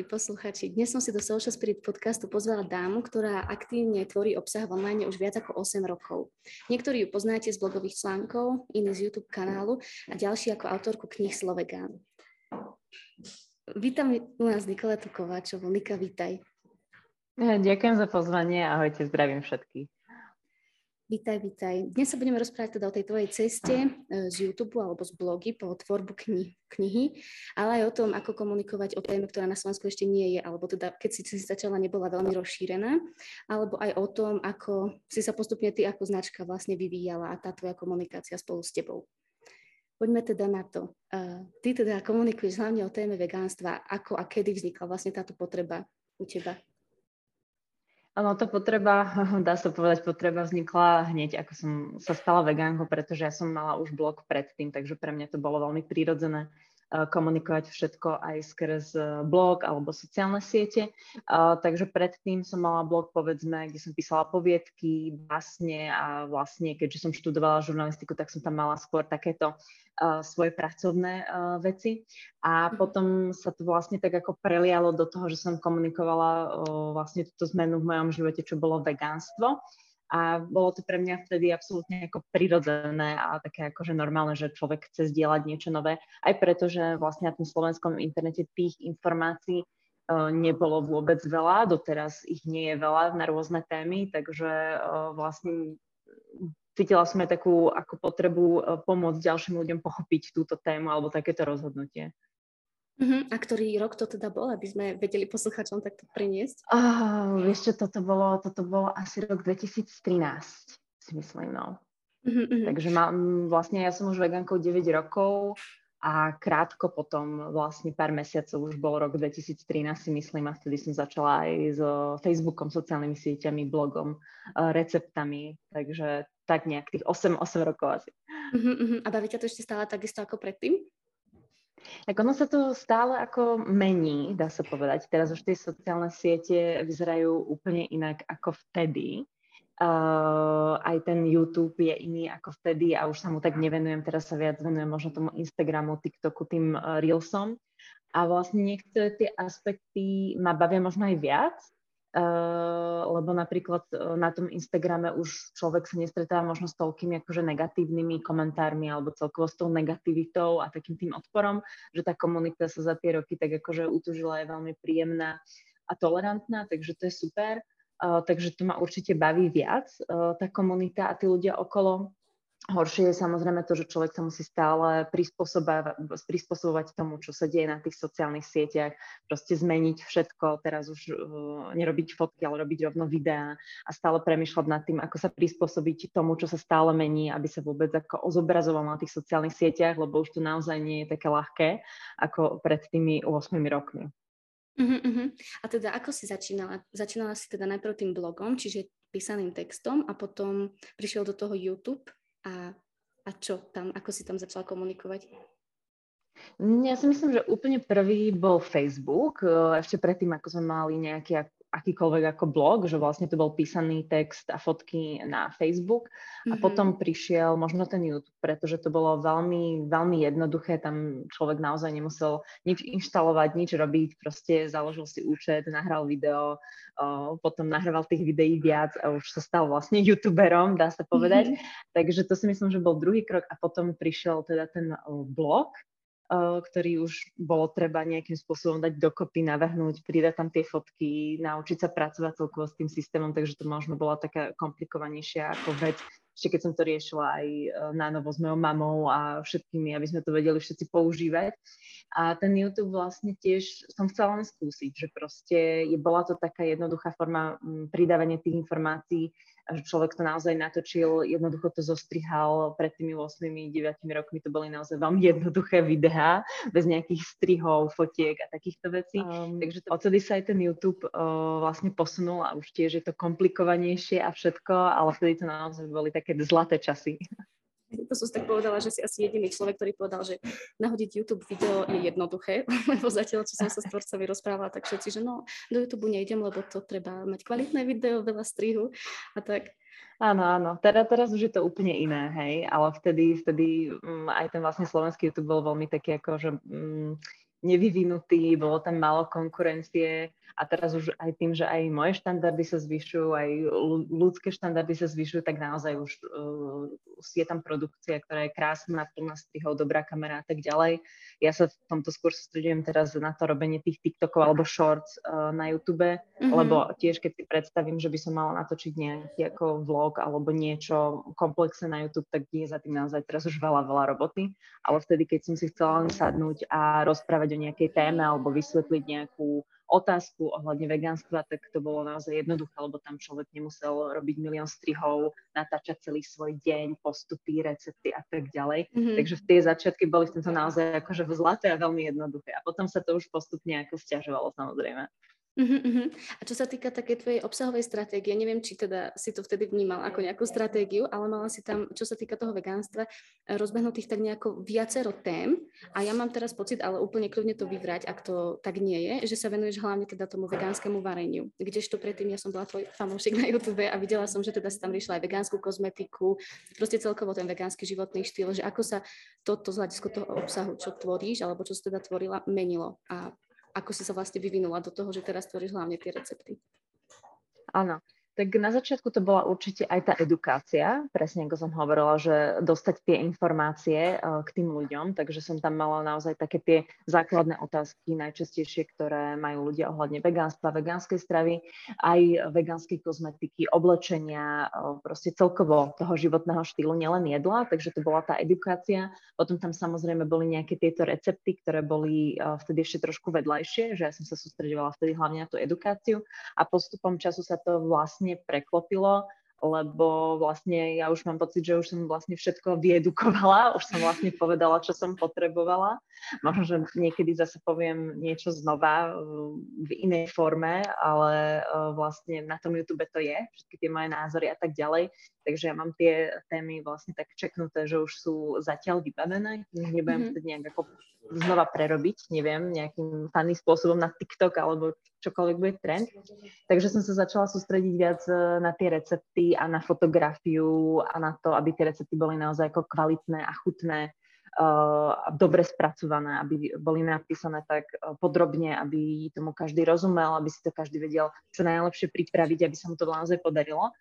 Milí posluchači. Dnes som si do Social Spirit podcastu pozvala dámu, ktorá aktívne tvorí obsah online už viac ako 8 rokov. Niektorí ju poznáte z blogových článkov, iní z YouTube kanálu a ďalší ako autorku knih Slovegán. Vítam u nás Nikoletu Kováčovú. Nika, vítaj. Ďakujem za pozvanie. Ahojte, zdravím všetkých. Vítaj, vítaj. Dnes sa budeme rozprávať teda o tej tvojej ceste e, z YouTube alebo z blogy po tvorbu kni- knihy, ale aj o tom, ako komunikovať o téme, ktorá na Slovensku ešte nie je, alebo teda keď si, si začala, nebola veľmi rozšírená, alebo aj o tom, ako si sa postupne ty ako značka vlastne vyvíjala a tá tvoja komunikácia spolu s tebou. Poďme teda na to. Uh, ty teda komunikuješ hlavne o téme vegánstva. Ako a kedy vznikla vlastne táto potreba u teba? Áno, tá potreba, dá sa povedať, potreba vznikla hneď, ako som sa stala vegánkou, pretože ja som mala už blog predtým, takže pre mňa to bolo veľmi prírodzené komunikovať všetko aj skrz eh, blog alebo sociálne siete. Takže predtým som mala blog, povedzme, kde som písala poviedky, básne a vlastne, keďže som študovala žurnalistiku, tak som tam mala skôr takéto svoje pracovné veci. A mhm. potom sa to vlastne tak ako prelialo do toho, že som komunikovala vlastne túto zmenu v mojom živote, čo bolo vegánstvo. A bolo to pre mňa vtedy absolútne ako prirodzené a také akože normálne, že človek chce zdieľať niečo nové. Aj preto, že vlastne na tom slovenskom internete tých informácií uh, nebolo vôbec veľa, doteraz ich nie je veľa na rôzne témy, takže uh, vlastne cítila som aj takú ako potrebu uh, pomôcť ďalším ľuďom pochopiť túto tému alebo takéto rozhodnutie. Uh-huh. A ktorý rok to teda bol, aby sme vedeli posluchačom takto priniesť? Oh, vieš čo, toto bolo, toto bolo asi rok 2013, si myslím, no. Uh-huh. Takže mám, vlastne ja som už vegánkou 9 rokov a krátko potom, vlastne pár mesiacov, už bol rok 2013, si myslím, a vtedy som začala aj s Facebookom, sociálnymi sieťami, blogom, receptami, takže tak nejak tých 8, 8 rokov asi. Uh-huh, uh-huh. A baví ťa to ešte stále takisto ako predtým? Tak ono sa to stále ako mení, dá sa povedať. Teraz už tie sociálne siete vyzerajú úplne inak ako vtedy. Uh, aj ten YouTube je iný ako vtedy a už sa mu tak nevenujem, teraz sa viac venujem možno tomu Instagramu, TikToku, tým uh, Reelsom. A vlastne niektoré tie aspekty ma bavia možno aj viac, lebo napríklad uh, na tom Instagrame už človek sa nestretáva možno s toľkými akože negatívnymi komentármi alebo celkovo s tou negativitou a takým tým odporom, že tá komunita sa za tie roky tak akože utužila je veľmi príjemná a tolerantná, takže to je super. Uh, takže to ma určite baví viac, tá komunita a tí ľudia okolo. Horšie je samozrejme to, že človek sa musí stále prispôsobovať tomu, čo sa deje na tých sociálnych sieťach, proste zmeniť všetko, teraz už uh, nerobiť fotky, ale robiť rovno videá a stále premyšľať nad tým, ako sa prispôsobiť tomu, čo sa stále mení, aby sa vôbec ako ozobrazoval na tých sociálnych sieťach, lebo už to naozaj nie je také ľahké ako pred tými 8 rokmi. Uh-huh, uh-huh. A teda ako si začínala? Začínala si teda najprv tým blogom, čiže písaným textom a potom prišiel do toho YouTube a, a čo tam, ako si tam začala komunikovať? Ja si myslím, že úplne prvý bol Facebook, ešte predtým, ako sme mali nejaký akýkoľvek ako blog, že vlastne to bol písaný text a fotky na Facebook a mm-hmm. potom prišiel možno ten YouTube, pretože to bolo veľmi, veľmi jednoduché, tam človek naozaj nemusel nič inštalovať, nič robiť, proste založil si účet, nahral video, o, potom nahrával tých videí viac a už sa stal vlastne YouTuberom, dá sa povedať. Mm-hmm. Takže to si myslím, že bol druhý krok a potom prišiel teda ten blog, ktorý už bolo treba nejakým spôsobom dať dokopy, navrhnúť, pridať tam tie fotky, naučiť sa pracovať celkovo s tým systémom, takže to možno bola taká komplikovanejšia ako vec. Ešte keď som to riešila aj e, na novo s mojou mamou a všetkými, aby sme to vedeli všetci používať. A ten YouTube vlastne tiež som chcela len skúsiť, že proste je, bola to taká jednoduchá forma pridávania tých informácií človek to naozaj natočil, jednoducho to zostrihal pred tými 8-9 rokmi, to boli naozaj veľmi jednoduché videá, bez nejakých strihov, fotiek a takýchto vecí. Um, Takže to, odtedy sa aj ten YouTube uh, vlastne posunul a už tiež je to komplikovanejšie a všetko, ale vtedy to naozaj boli také zlaté časy. To som tak povedala, že si asi jediný človek, ktorý povedal, že nahodiť YouTube video je jednoduché, lebo zatiaľ, čo som sa s tvorcami rozprávala, tak všetci, že no, do YouTube nejdem, lebo to treba mať kvalitné video, veľa strihu a tak. Áno, áno. Teraz, teraz už je to úplne iné, hej, ale vtedy, vtedy um, aj ten vlastne slovenský YouTube bol veľmi taký ako, že um, nevyvinutý, bolo tam málo konkurencie a teraz už aj tým, že aj moje štandardy sa zvyšujú, aj ľudské štandardy sa zvyšujú, tak naozaj už uh, je tam produkcia, ktorá je krásna, plná strihov, dobrá kamera a tak ďalej. Ja sa v tomto skôr sústredujem teraz na to robenie tých TikTokov alebo shorts uh, na YouTube, mm-hmm. lebo tiež keď si predstavím, že by som mala natočiť nejaký ako vlog alebo niečo komplexné na YouTube, tak je za tým naozaj teraz už veľa, veľa roboty. Ale vtedy, keď som si chcela len sadnúť a rozprávať o nejakej téme alebo vysvetliť nejakú otázku ohľadne vegánstva, tak to bolo naozaj jednoduché, lebo tam človek nemusel robiť milión strihov, natáčať celý svoj deň, postupy, recepty a tak ďalej. Mm-hmm. Takže v tie začiatky boli v tomto naozaj akože zlaté a veľmi jednoduché. A potom sa to už postupne ako stiažovalo samozrejme. Uh-huh, uh-huh. A čo sa týka také tvojej obsahovej stratégie, neviem, či teda si to vtedy vnímal ako nejakú stratégiu, ale mala si tam, čo sa týka toho vegánstva, eh, rozbehnutých tak nejako viacero tém a ja mám teraz pocit, ale úplne kľudne to vyvrať, ak to tak nie je, že sa venuješ hlavne teda tomu vegánskemu vareniu. Kdežto predtým ja som bola tvoj fanúšik na YouTube a videla som, že teda si tam riešila aj vegánsku kozmetiku, proste celkovo ten vegánsky životný štýl, že ako sa toto z hľadiska toho obsahu, čo tvoríš, alebo čo si teda tvorila, menilo a ako si sa vlastne vyvinula do toho, že teraz tvoríš hlavne tie recepty? Áno, tak na začiatku to bola určite aj tá edukácia, presne ako som hovorila, že dostať tie informácie uh, k tým ľuďom, takže som tam mala naozaj také tie základné otázky, najčastejšie, ktoré majú ľudia ohľadne vegánstva, vegánskej stravy, aj vegánskej kozmetiky, oblečenia, uh, proste celkovo toho životného štýlu, nielen jedla, takže to bola tá edukácia. Potom tam samozrejme boli nejaké tieto recepty, ktoré boli uh, vtedy ešte trošku vedľajšie, že ja som sa sústredovala vtedy hlavne na tú edukáciu. A postupom času sa to vlastne vlastne preklopilo, lebo vlastne ja už mám pocit, že už som vlastne všetko vyedukovala, už som vlastne povedala, čo som potrebovala. Možno, že niekedy zase poviem niečo znova v inej forme, ale vlastne na tom YouTube to je, všetky tie moje názory a tak ďalej. Takže ja mám tie témy vlastne tak čeknuté, že už sú zatiaľ vybavené. Nebudem mm-hmm. nejak ako znova prerobiť, neviem, nejakým fanným spôsobom na TikTok alebo čokoľvek bude trend. Takže som sa začala sústrediť viac e, na tie recepty a na fotografiu a na to, aby tie recepty boli naozaj ako kvalitné a chutné uh, dobre spracované, aby boli napísané tak uh, podrobne, aby tomu každý rozumel, aby si to každý vedel čo najlepšie pripraviť, aby sa mu to naozaj podarilo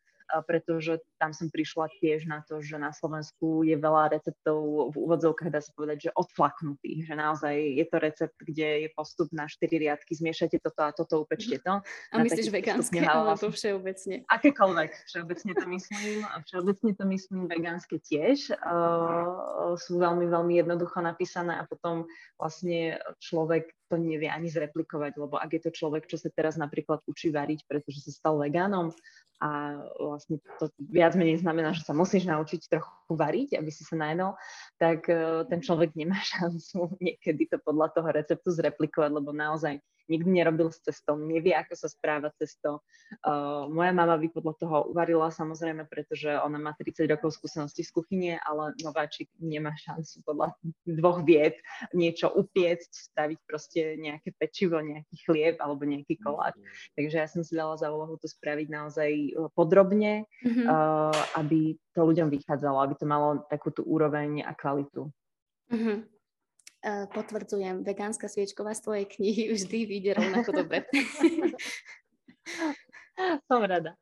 pretože tam som prišla tiež na to, že na Slovensku je veľa receptov v úvodzovkách, dá sa povedať, že odflaknutých, že naozaj je to recept, kde je postup na 4 riadky, zmiešate toto a toto, upečte to. A myslíš vegánske, alebo všeobecne? Akékoľvek, všeobecne to myslím, a všeobecne to myslím vegánske tiež. Uh, sú veľmi, veľmi jednoducho napísané a potom vlastne človek to nevie ani zreplikovať, lebo ak je to človek, čo sa teraz napríklad učí variť, pretože sa stal vegánom, a vlastne to viac menej znamená, že sa musíš naučiť trochu variť, aby si sa najedol, tak e, ten človek nemá šancu niekedy to podľa toho receptu zreplikovať, lebo naozaj nikdy nerobil s cestom, nevie, ako sa správa cesto. Uh, moja mama by podľa toho uvarila samozrejme, pretože ona má 30 rokov skúsenosti z kuchyne, ale nováčik nemá šancu podľa dvoch vied niečo upiecť, spraviť proste nejaké pečivo, nejaký chlieb alebo nejaký koláč. Takže ja som si dala za úlohu to spraviť naozaj e, podrobne, mm-hmm. uh, aby to ľuďom vychádzalo, aby to malo takú tú úroveň a kvalitu. Mm-hmm. Uh, potvrdzujem, vegánska sviečková z tvojej knihy vždy vyjde rovnako dobre. Som rada.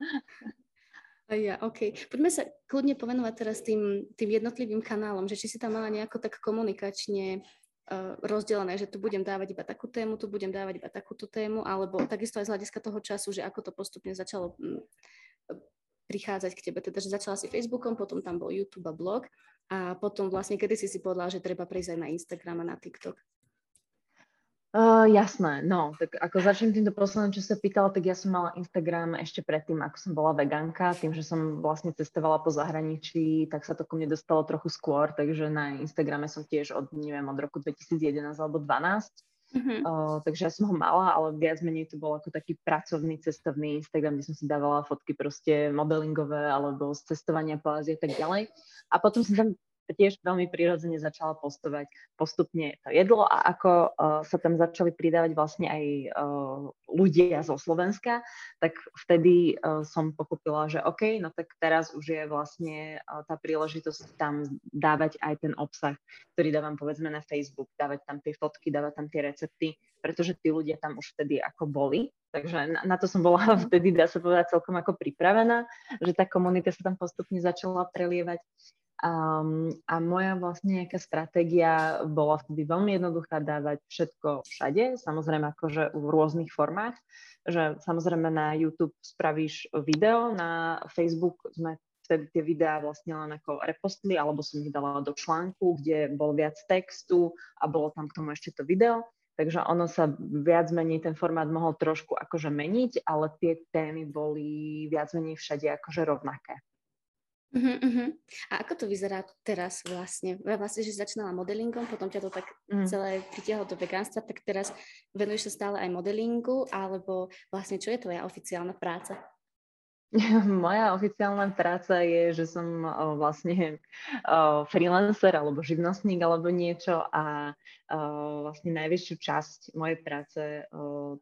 Ja, OK. Poďme sa kľudne povenovať teraz tým, tým jednotlivým kanálom, že či si tam mala nejako tak komunikačne uh, rozdelené, že tu budem dávať iba takú tému, tu budem dávať iba takúto tému, alebo takisto aj z hľadiska toho času, že ako to postupne začalo um, prichádzať k tebe. Teda, že začala si Facebookom, potom tam bol YouTube a blog a potom vlastne, kedy si si povedala, že treba prejsť aj na Instagram a na TikTok? Uh, jasné, no, tak ako začnem týmto posledným, čo sa pýtala, tak ja som mala Instagram ešte predtým, ako som bola vegánka, tým, že som vlastne cestovala po zahraničí, tak sa to ku mne dostalo trochu skôr, takže na Instagrame som tiež od, neviem, od roku 2011 alebo 2012. Uh, takže ja som ho mala, ale viac menej to bol ako taký pracovný cestovný Instagram, kde som si dávala fotky proste modelingové alebo z cestovania po Ázii a tak ďalej. A potom som tam tiež veľmi prirodzene začala postovať postupne to jedlo a ako uh, sa tam začali pridávať vlastne aj uh, ľudia zo Slovenska, tak vtedy uh, som pochopila, že OK, no tak teraz už je vlastne uh, tá príležitosť tam dávať aj ten obsah, ktorý dávam povedzme na Facebook, dávať tam tie fotky, dávať tam tie recepty, pretože tí ľudia tam už vtedy ako boli, Takže na, na to som bola vtedy, dá sa povedať, celkom ako pripravená, že tá komunita sa tam postupne začala prelievať. Um, a moja vlastne nejaká stratégia bola vtedy veľmi jednoduchá dávať všetko všade, samozrejme akože v rôznych formách, že samozrejme na YouTube spravíš video, na Facebook sme vtedy tie videá vlastne len ako repostli, alebo som ich dala do článku, kde bol viac textu a bolo tam k tomu ešte to video. Takže ono sa viac menej, ten formát mohol trošku akože meniť, ale tie témy boli viac menej všade akože rovnaké. Uh-huh, uh-huh. A ako to vyzerá teraz vlastne? Vlastne, že začínala modelingom, potom ťa to tak uh-huh. celé pritiahlo do vegánstva, tak teraz venuješ sa stále aj modelingu, alebo vlastne čo je tvoja oficiálna práca? Moja oficiálna práca je, že som o, vlastne o, freelancer alebo živnostník alebo niečo a o, vlastne najväčšiu časť mojej práce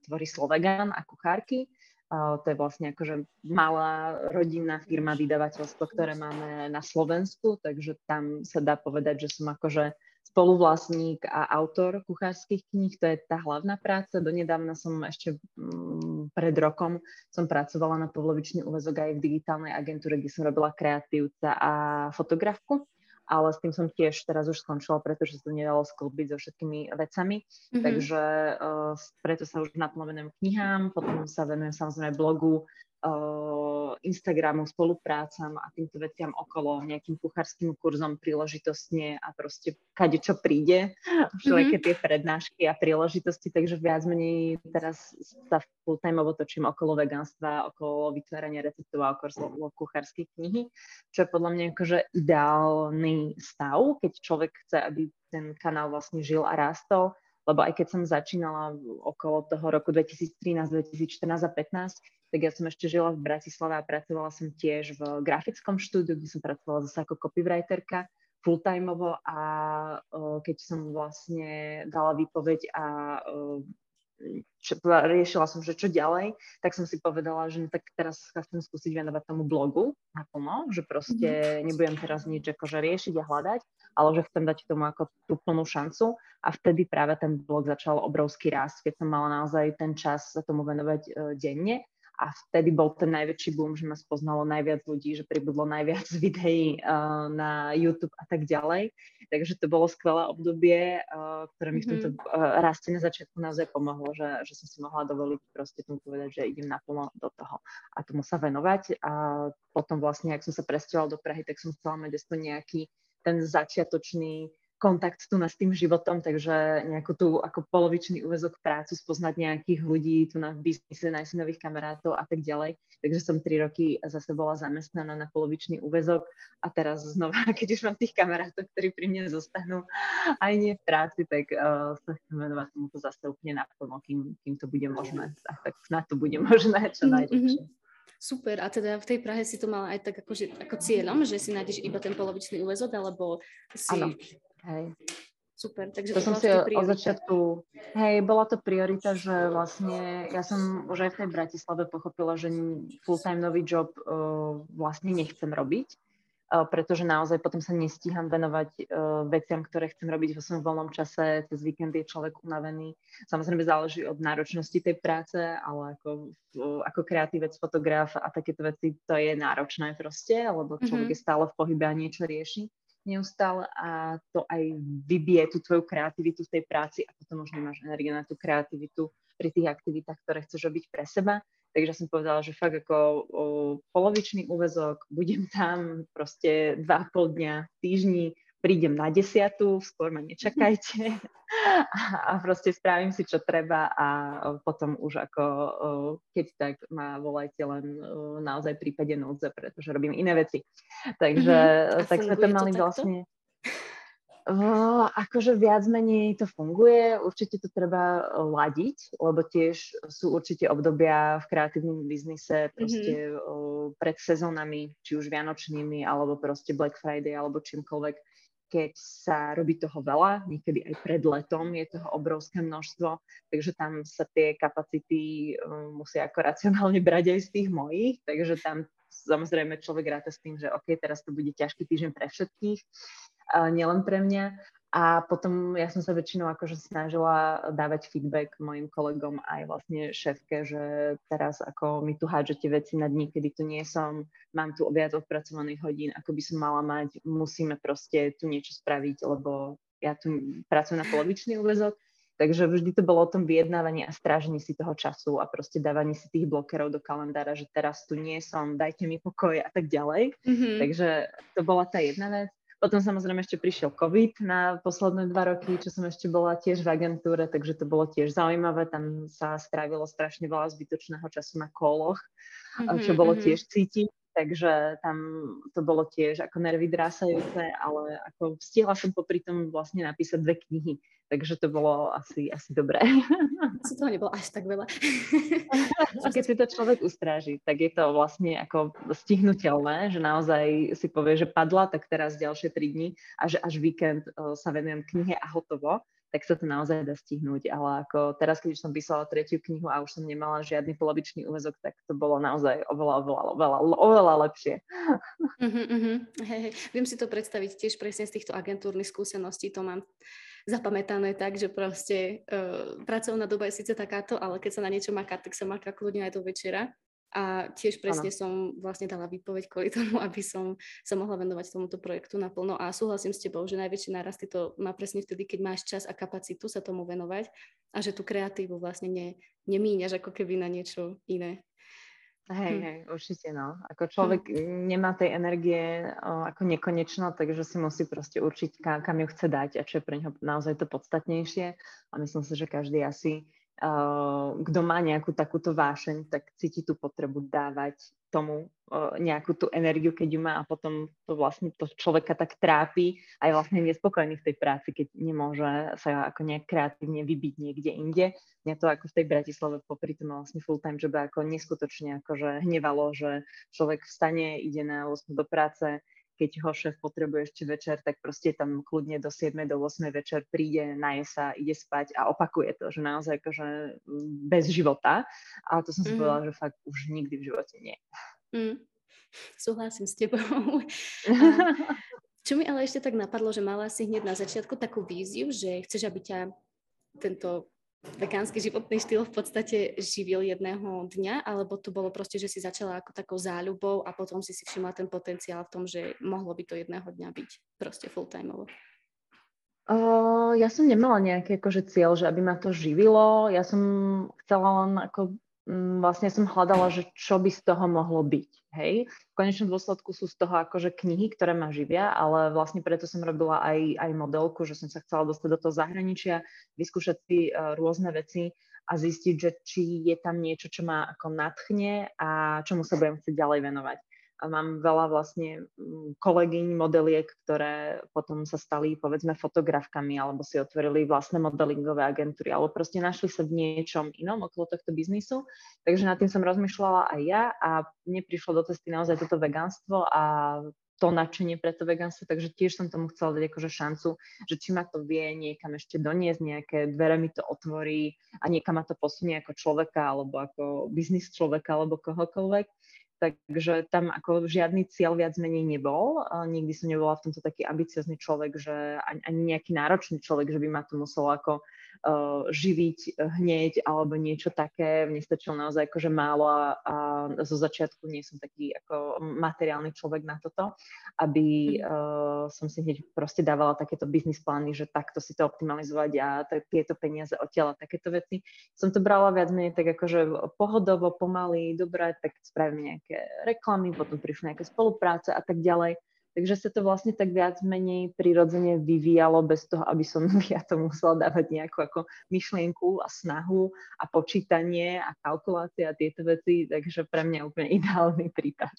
tvorí Slovegan a kuchárky to je vlastne akože malá rodinná firma vydavateľstvo, ktoré máme na Slovensku, takže tam sa dá povedať, že som akože spoluvlastník a autor kuchárskych kníh, to je tá hlavná práca. Donedávna som ešte mm, pred rokom som pracovala na polovičný úvezok aj v digitálnej agentúre, kde som robila kreatívca a fotografku ale s tým som tiež teraz už skončila, pretože sa to nedalo sklbiť so všetkými vecami. Mm-hmm. Takže uh, preto sa už naplno venujem knihám, potom sa venujem samozrejme blogu, Instagramu, spoluprácam a týmto veciam okolo, nejakým kuchárským kurzom príležitostne a proste kade čo príde, všelijaké mm-hmm. tie prednášky a príležitosti, takže viac menej teraz sa full time točím okolo veganstva, okolo vytvárania receptov a okolo kuchárskej knihy, čo je podľa mňa akože ideálny stav, keď človek chce, aby ten kanál vlastne žil a rástol, lebo aj keď som začínala okolo toho roku 2013, 2014 a 2015, tak ja som ešte žila v Bratislave a pracovala som tiež v grafickom štúdiu, kde som pracovala zase ako copywriterka full-timeovo a uh, keď som vlastne dala výpoveď a uh, čo, riešila som, že čo ďalej, tak som si povedala, že no, tak teraz sa chcem skúsiť venovať tomu blogu naplno, že proste mm-hmm. nebudem teraz nič akože riešiť a hľadať, ale že chcem dať tomu ako tú plnú šancu a vtedy práve ten blog začal obrovský rast, keď som mala naozaj ten čas sa tomu venovať uh, denne a vtedy bol ten najväčší boom, že ma spoznalo najviac ľudí, že pribudlo najviac videí uh, na YouTube a tak ďalej. Takže to bolo skvelé obdobie, uh, ktoré mi v tomto uh, raste na začiatku naozaj pomohlo, že, že som si mohla dovoliť proste tomu povedať, že idem naplno do toho a tomu sa venovať. A potom vlastne, ak som sa presťovala do Prahy, tak som chcela mať aspoň nejaký ten začiatočný kontakt tu na s tým životom, takže nejakú tú ako polovičný úvezok prácu, spoznať nejakých ľudí tu na biznise, nájsť nových kamarátov a tak ďalej. Takže som tri roky zase bola zamestnaná na polovičný úvezok a teraz znova, keď už mám tých kamarátov, ktorí pri mne zostanú aj nie v práci, tak uh, sa chcem venovať tomuto zase úplne naplno, kým, kým to bude možné. A tak na to bude možné čo mhm, najdlhšie. Mm-hmm. Super, a teda v tej Prahe si to mala aj tak akože, ako cieľom, že si nájdeš iba ten polovičný úvezok, alebo si ano. Hej. Super, takže to, to som si od začiatku, hej, bola to priorita, že vlastne ja som už aj v tej Bratislave pochopila, že full-time nový job uh, vlastne nechcem robiť, uh, pretože naozaj potom sa nestíham venovať uh, veciam, ktoré chcem robiť vo svojom voľnom čase, cez víkend je človek unavený. Samozrejme záleží od náročnosti tej práce, ale ako, uh, ako kreatívec, fotograf a takéto veci, to je náročné proste, lebo človek mm-hmm. je stále v pohybe a niečo rieši neustále a to aj vybije tú tvoju kreativitu v tej práci a potom už nemáš energiu na tú kreativitu pri tých aktivitách, ktoré chceš robiť pre seba. Takže som povedala, že fakt ako o, polovičný úvezok, budem tam proste dva pol dňa v týždni, prídem na desiatu, skôr ma nečakajte a proste spravím si, čo treba a potom už ako keď tak ma volajte len naozaj v prípade núdze, pretože robím iné veci. Takže mm-hmm. tak sme to mali to vlastne... Uh, akože viac menej to funguje, určite to treba ladiť, lebo tiež sú určite obdobia v kreatívnom biznise proste mm-hmm. uh, pred sezónami, či už vianočnými, alebo proste Black Friday, alebo čímkoľvek, keď sa robí toho veľa, niekedy aj pred letom je toho obrovské množstvo, takže tam sa tie kapacity uh, musia ako racionálne brať aj z tých mojich, takže tam samozrejme človek ráta s tým, že OK, teraz to bude ťažký týždeň pre všetkých, nielen pre mňa. A potom ja som sa väčšinou akože snažila dávať feedback mojim kolegom aj vlastne šéfke, že teraz ako mi tu hádžete veci na dní, kedy tu nie som, mám tu viac odpracovaných hodín, ako by som mala mať, musíme proste tu niečo spraviť, lebo ja tu pracujem na polovičný úvezok. Takže vždy to bolo o tom vyjednávaní a strážení si toho času a proste dávaní si tých blokerov do kalendára, že teraz tu nie som, dajte mi pokoj a tak ďalej. Mm-hmm. Takže to bola tá jedna vec. Potom samozrejme ešte prišiel COVID na posledné dva roky, čo som ešte bola tiež v agentúre, takže to bolo tiež zaujímavé. Tam sa strávilo strašne veľa zbytočného času na koloch, mm-hmm, čo bolo mm-hmm. tiež cítiť. Takže tam to bolo tiež ako nervy drásajúce, ale ako stihla som popri tom vlastne napísať dve knihy takže to bolo asi, asi dobré. Asi toho nebolo až tak veľa. Keď si to človek ustráži, tak je to vlastne ako stihnutelné, že naozaj si povie, že padla, tak teraz ďalšie tri dni a že až víkend uh, sa venujem knihe a hotovo tak sa to naozaj dá stihnúť. Ale ako teraz, keď som písala tretiu knihu a už som nemala žiadny polovičný úvezok, tak to bolo naozaj oveľa, oveľa, oveľa, oveľa lepšie. Uh-huh, uh-huh. Hey, hey. Viem si to predstaviť tiež presne z týchto agentúrnych skúseností. To mám zapamätané tak, že proste uh, pracovná doba je síce takáto, ale keď sa na niečo maká, tak sa maká kľudne aj do večera. A tiež presne ano. som vlastne dala výpoveď kvôli tomu, aby som sa mohla venovať tomuto projektu naplno. A súhlasím s tebou, že najväčšie nárasty to má presne vtedy, keď máš čas a kapacitu sa tomu venovať a že tú kreatívu vlastne ne, nemíňaš ako keby na niečo iné. Hej, hm. hej, určite no. Ako človek hm. nemá tej energie o, ako nekonečno, takže si musí proste určiť, kam, kam ju chce dať a čo je pre neho naozaj to podstatnejšie. A myslím si, že každý asi kto má nejakú takúto vášeň, tak cíti tú potrebu dávať tomu uh, nejakú tú energiu, keď ju má a potom to vlastne to človeka tak trápi a je vlastne nespokojný v tej práci, keď nemôže sa ako nejak kreatívne vybiť niekde inde. Mňa to ako v tej Bratislave popri tom vlastne full time job ako neskutočne akože hnevalo, že človek vstane, ide na 8 do práce, keď ho šéf potrebuje ešte večer, tak proste tam kľudne do 7. do 8. večer príde, naje sa, ide spať a opakuje to, že naozaj akože bez života. A to som si mm. povedala, že fakt už nikdy v živote nie. Mm. Súhlasím s tebou. Čo mi ale ešte tak napadlo, že mala si hneď na začiatku takú víziu, že chceš, aby ťa tento vegánsky životný štýl v podstate živil jedného dňa, alebo to bolo proste, že si začala ako takou záľubou a potom si si všimla ten potenciál v tom, že mohlo by to jedného dňa byť proste full-timeovo? Uh, ja som nemala nejaký akože cieľ, že aby ma to živilo. Ja som chcela len ako vlastne som hľadala, že čo by z toho mohlo byť. Hej. V konečnom dôsledku sú z toho akože knihy, ktoré ma živia, ale vlastne preto som robila aj, aj modelku, že som sa chcela dostať do toho zahraničia, vyskúšať si uh, rôzne veci a zistiť, že či je tam niečo, čo ma ako nadchne a čomu sa budem chcieť ďalej venovať mám veľa vlastne mm, kolegyň, modeliek, ktoré potom sa stali povedzme fotografkami alebo si otvorili vlastné modelingové agentúry alebo proste našli sa v niečom inom okolo tohto biznisu. Takže nad tým som rozmýšľala aj ja a mne prišlo do cesty naozaj toto vegánstvo a to nadšenie pre to vegánstvo, takže tiež som tomu chcela dať akože šancu, že či ma to vie niekam ešte doniesť, nejaké dvere mi to otvorí a niekam ma to posunie ako človeka alebo ako biznis človeka alebo kohokoľvek takže tam ako žiadny cieľ viac menej nebol. Nikdy som nebola v tomto taký ambiciozný človek, že ani, ani nejaký náročný človek, že by ma to muselo ako uh, živiť hneď alebo niečo také. Mne stačilo naozaj akože málo a, a zo začiatku nie som taký ako materiálny človek na toto, aby uh, som si hneď proste dávala takéto biznis plány, že takto si to optimalizovať a t- tieto peniaze odtiaľa, takéto veci. Som to brala viac menej tak akože pohodovo, pomaly, dobre, tak spravím nejaké reklamy, potom prišli nejaké spolupráce a tak ďalej. Takže sa to vlastne tak viac menej prirodzene vyvíjalo bez toho, aby som ja to musela dávať nejakú ako myšlienku a snahu a počítanie a kalkulácia a tieto veci, takže pre mňa úplne ideálny prípad.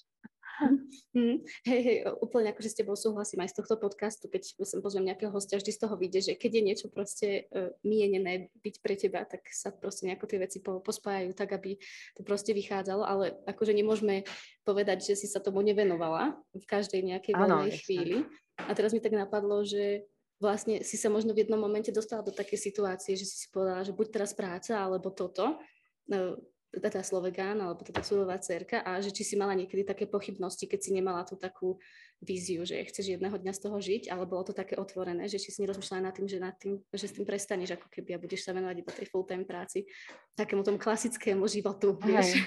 Mm, hej, hej, úplne akože s tebou súhlasím aj z tohto podcastu, keď sem pozvem nejakého hostia, vždy z toho vyjde, že keď je niečo proste uh, mienené byť pre teba, tak sa proste nejako tie veci po, pospájajú tak, aby to proste vychádzalo, ale akože nemôžeme povedať, že si sa tomu nevenovala v každej nejakej voľnej chvíli. A teraz mi tak napadlo, že vlastne si sa možno v jednom momente dostala do takej situácie, že si si povedala, že buď teraz práca, alebo toto. Teda Slovegán, alebo teda súdová cerka a že či si mala niekedy také pochybnosti, keď si nemala tú takú víziu, že chceš jedného dňa z toho žiť, ale bolo to také otvorené, že či si nerozmýšľala nad tým, že, nad tým, že s tým prestaneš ako keby a budeš sa venovať iba tej full-time práci, takému tomu klasickému životu, vieš.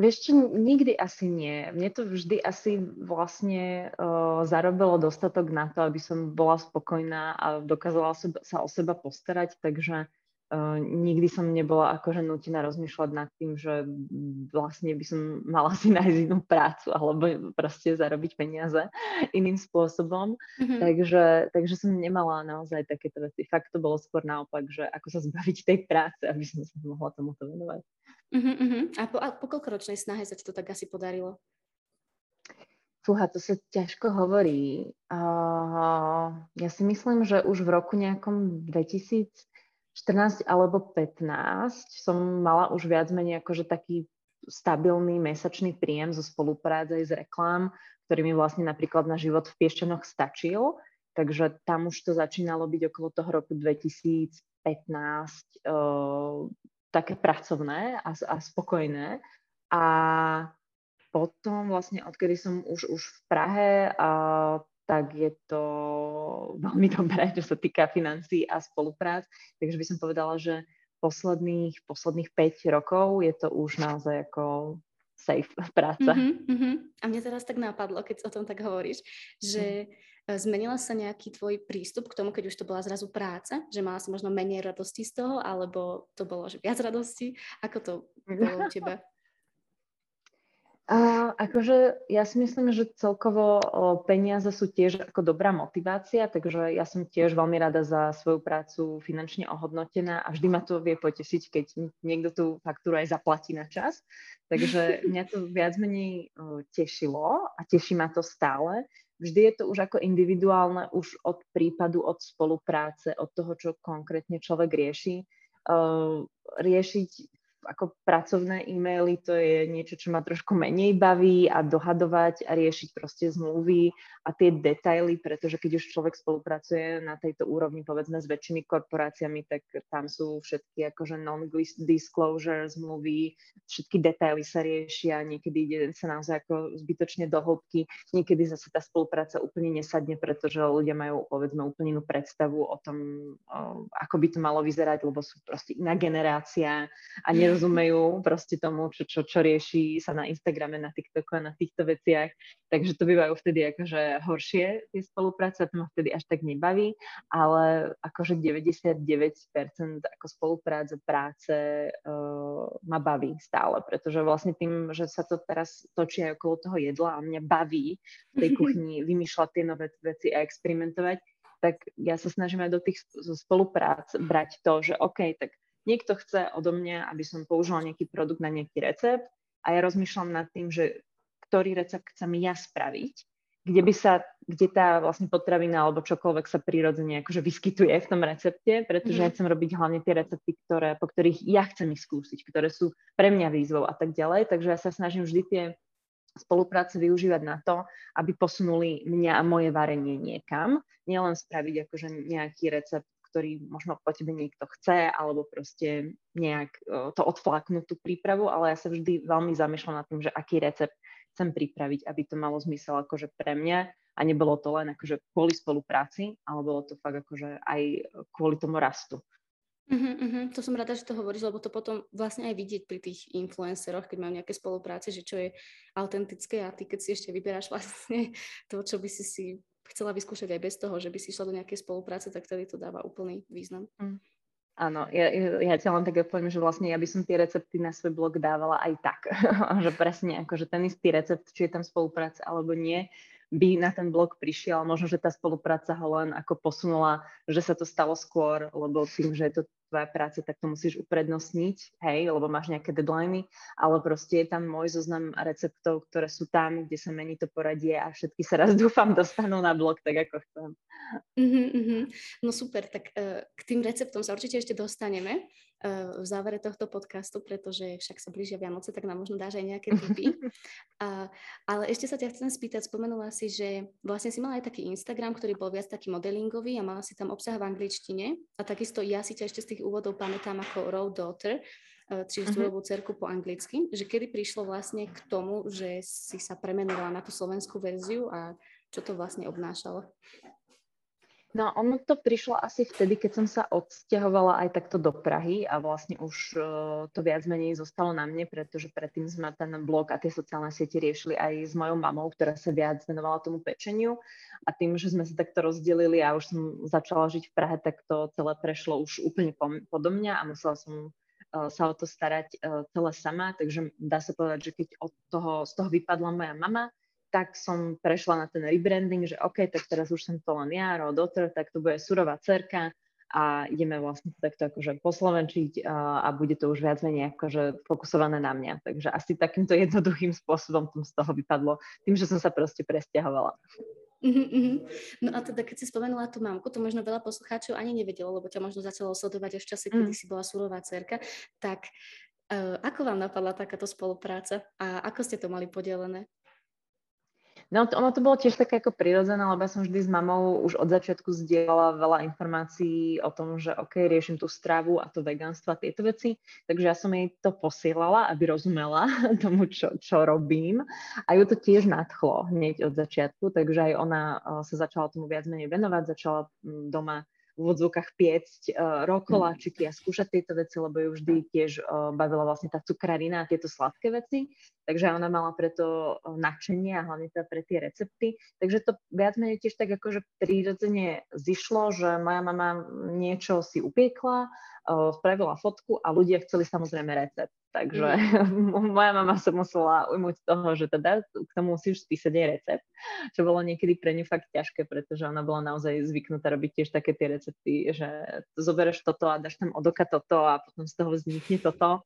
Vieš čo, nikdy asi nie. Mne to vždy asi vlastne uh, zarobilo dostatok na to, aby som bola spokojná a dokázala sa o seba postarať, takže Uh, nikdy som nebola akože nutená rozmýšľať nad tým, že vlastne by som mala si nájsť inú prácu alebo proste zarobiť peniaze iným spôsobom. Mm-hmm. Takže, takže som nemala naozaj takéto veci. Fakt to bolo skôr naopak, že ako sa zbaviť tej práce, aby som sa mohla tomuto venovať. Uh-huh, A po, a po koľkoročnej snahe sa ti to tak asi podarilo? Fúha, to sa ťažko hovorí. Uh, ja si myslím, že už v roku nejakom 2000 14 alebo 15 som mala už viac menej akože taký stabilný mesačný príjem zo spolupráce s reklám, ktorý mi vlastne napríklad na život v Piešťanoch stačil. Takže tam už to začínalo byť okolo toho roku 2015 uh, také pracovné a, a spokojné. A potom vlastne, odkedy som už, už v Prahe, uh, tak je to veľmi dobré, čo sa týka financií a spoluprác. Takže by som povedala, že posledných, posledných 5 rokov je to už naozaj ako safe práca. Uh-huh, uh-huh. A mne teraz tak napadlo, keď o tom tak hovoríš, že uh zmenila sa nejaký tvoj prístup k tomu, keď už to bola zrazu práca, že mala si možno menej radosti z toho, alebo to bolo, že viac radosti? Ako to bolo u teba? A akože ja si myslím, že celkovo o, peniaze sú tiež ako dobrá motivácia, takže ja som tiež veľmi rada za svoju prácu finančne ohodnotená a vždy ma to vie potešiť, keď niekto tú faktúru aj zaplatí na čas. Takže mňa to viac menej o, tešilo a teší ma to stále. Vždy je to už ako individuálne, už od prípadu, od spolupráce, od toho, čo konkrétne človek rieši. Uh, riešiť ako pracovné e-maily, to je niečo, čo ma trošku menej baví a dohadovať a riešiť proste zmluvy a tie detaily, pretože keď už človek spolupracuje na tejto úrovni, povedzme s väčšími korporáciami, tak tam sú všetky akože non-disclosure zmluvy, všetky detaily sa riešia, niekedy ide sa naozaj ako zbytočne do hĺbky, niekedy zase tá spolupráca úplne nesadne, pretože ľudia majú povedzme úplne inú predstavu o tom, ako by to malo vyzerať, lebo sú proste iná generácia a nerozumejú proste tomu, čo, čo, čo rieši sa na Instagrame, na TikToku a na týchto veciach. Takže to bývajú vtedy akože horšie tie spolupráce, to ma vtedy až tak nebaví, ale akože 99% ako spolupráce, práce uh, ma baví stále, pretože vlastne tým, že sa to teraz točí okolo toho jedla a mňa baví v tej kuchyni vymýšľať tie nové veci a experimentovať, tak ja sa snažím aj do tých spoluprác brať to, že OK, tak niekto chce odo mňa, aby som použila nejaký produkt na nejaký recept a ja rozmýšľam nad tým, že ktorý recept chcem ja spraviť, kde by sa, kde tá vlastne potravina alebo čokoľvek sa prirodzene akože vyskytuje v tom recepte, pretože mm. ja chcem robiť hlavne tie recepty, ktoré, po ktorých ja chcem ich skúsiť, ktoré sú pre mňa výzvou a tak ďalej. Takže ja sa snažím vždy tie spolupráce využívať na to, aby posunuli mňa a moje varenie niekam. Nielen spraviť akože nejaký recept ktorý možno po tebe niekto chce, alebo proste nejak to odflaknúť tú prípravu, ale ja sa vždy veľmi zamýšľam nad tým, že aký recept chcem pripraviť, aby to malo zmysel akože pre mňa a nebolo to len akože kvôli spolupráci, ale bolo to fakt akože aj kvôli tomu rastu. Uh-huh, uh-huh. To som rada, že to hovoríš, lebo to potom vlastne aj vidieť pri tých influenceroch, keď majú nejaké spolupráce, že čo je autentické a ty keď si ešte vyberáš vlastne to, čo by si si chcela vyskúšať aj bez toho, že by si išla do nejakej spolupráce, tak tedy to dáva úplný význam. Mm. Áno, ja, ja ťa len tak poviem, že vlastne ja by som tie recepty na svoj blog dávala aj tak, že presne, akože ten istý recept, či je tam spolupráca alebo nie, by na ten blog prišiel. Možno, že tá spolupráca ho len ako posunula, že sa to stalo skôr, lebo tým, že je to tvoja práca, tak to musíš uprednostniť, hej, lebo máš nejaké deadliny, ale proste je tam môj zoznam receptov, ktoré sú tam, kde sa mení to poradie a všetky sa raz dúfam dostanú na blog, tak ako chcem. Uh-huh, No super, tak uh, k tým receptom sa určite ešte dostaneme v závere tohto podcastu, pretože však sa blížia Vianoce, tak nám možno dáš aj nejaké tipy. uh, ale ešte sa ťa chcem spýtať, spomenula si, že vlastne si mala aj taký Instagram, ktorý bol viac taký modelingový a mala si tam obsah v angličtine a takisto ja si ťa ešte z tých úvodov pamätám ako Road Daughter, čiže uh-huh. cerku po anglicky, že kedy prišlo vlastne k tomu, že si sa premenovala na tú slovenskú verziu a čo to vlastne obnášalo? No, ono to prišlo asi vtedy, keď som sa odsťahovala aj takto do Prahy a vlastne už uh, to viac menej zostalo na mne, pretože predtým sme ten blog a tie sociálne siete riešili aj s mojou mamou, ktorá sa viac venovala tomu pečeniu. A tým, že sme sa takto rozdelili a už som začala žiť v Prahe, tak to celé prešlo už úplne po, podo mňa a musela som uh, sa o to starať uh, celé sama, takže dá sa povedať, že keď od toho, z toho vypadla moja mama, tak som prešla na ten rebranding, že OK, tak teraz už som to len ja, daughter, tak to bude surová cerka a ideme vlastne takto akože poslovenčiť a, a bude to už viac menej akože fokusované na mňa. Takže asi takýmto jednoduchým spôsobom tom z toho vypadlo, tým, že som sa proste presťahovala. Uh-huh, No a teda, keď si spomenula tú mamku, to možno veľa poslucháčov ani nevedelo, lebo ťa možno začalo sledovať až v čase, kedy mm. si bola surová cerka. Tak uh, ako vám napadla takáto spolupráca a ako ste to mali podelené? No to, ono to bolo tiež také ako prirodzené, lebo ja som vždy s mamou už od začiatku zdieľala veľa informácií o tom, že OK, riešim tú stravu a to vegánstvo a tieto veci, takže ja som jej to posielala, aby rozumela tomu, čo, čo robím. A ju to tiež nadchlo hneď od začiatku, takže aj ona sa začala tomu viac menej venovať, začala doma v úvodzovkách piecť uh, rokoláčiky a skúšať tieto veci, lebo ju vždy tiež uh, bavila vlastne tá cukrarina a tieto sladké veci. Takže ona mala preto uh, nadšenie a hlavne teda pre tie recepty. Takže to viac menej tiež tak akože prírodzene zišlo, že moja mama niečo si upiekla, uh, spravila fotku a ľudia chceli samozrejme recept. Takže mm. moja mama sa musela ujmúť toho, že teda k tomu musíš spísať aj recept, čo bolo niekedy pre ňu fakt ťažké, pretože ona bola naozaj zvyknutá robiť tiež také tie recepty, že zoberieš toto a dáš tam odoka toto a potom z toho vznikne toto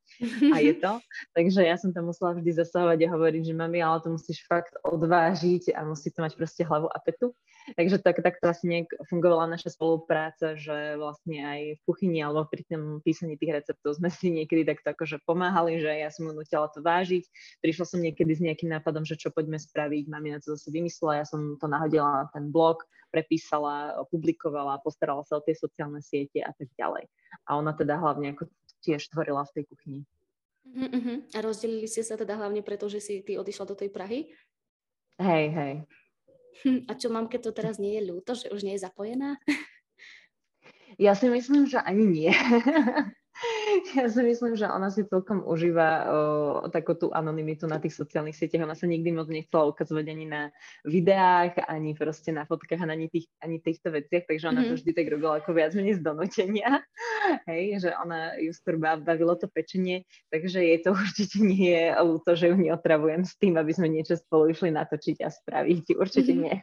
a je to. Takže ja som tam musela vždy zasahovať a hovoriť, že mami, ale to musíš fakt odvážiť a musí to mať proste hlavu a petu. Takže tak, takto asi nejak fungovala naša spolupráca, že vlastne aj v kuchyni alebo pri tom písaní tých receptov sme si niekedy takto akože pomáhali, že ja som mu nutila to vážiť. Prišla som niekedy s nejakým nápadom, že čo poďme spraviť, mami na to zase vymyslela, ja som to nahodila na ten blog, prepísala, publikovala, postarala sa o tie sociálne siete a tak ďalej. A ona teda hlavne ako tiež tvorila v tej kuchyni. Uh-huh. A rozdelili ste sa teda hlavne preto, že si ty odišla do tej Prahy? Hej, hej. A čo mám, keď to teraz nie je ľúto, že už nie je zapojená? Ja si myslím, že ani nie. Ja si myslím, že ona si celkom užíva o, takú tú anonymitu na tých sociálnych sieťach. Ona sa nikdy moc nechcela ukazovať ani na videách, ani proste na fotkách, ani, tých, ani týchto veciach, takže ona mm-hmm. to vždy tak robila ako viac menej z donútenia. Hej, že ona ju skôr bavilo to pečenie, takže jej to určite nie je ľúto, že ju neotravujem s tým, aby sme niečo spolu išli natočiť a spraviť. Určite mm-hmm. nie.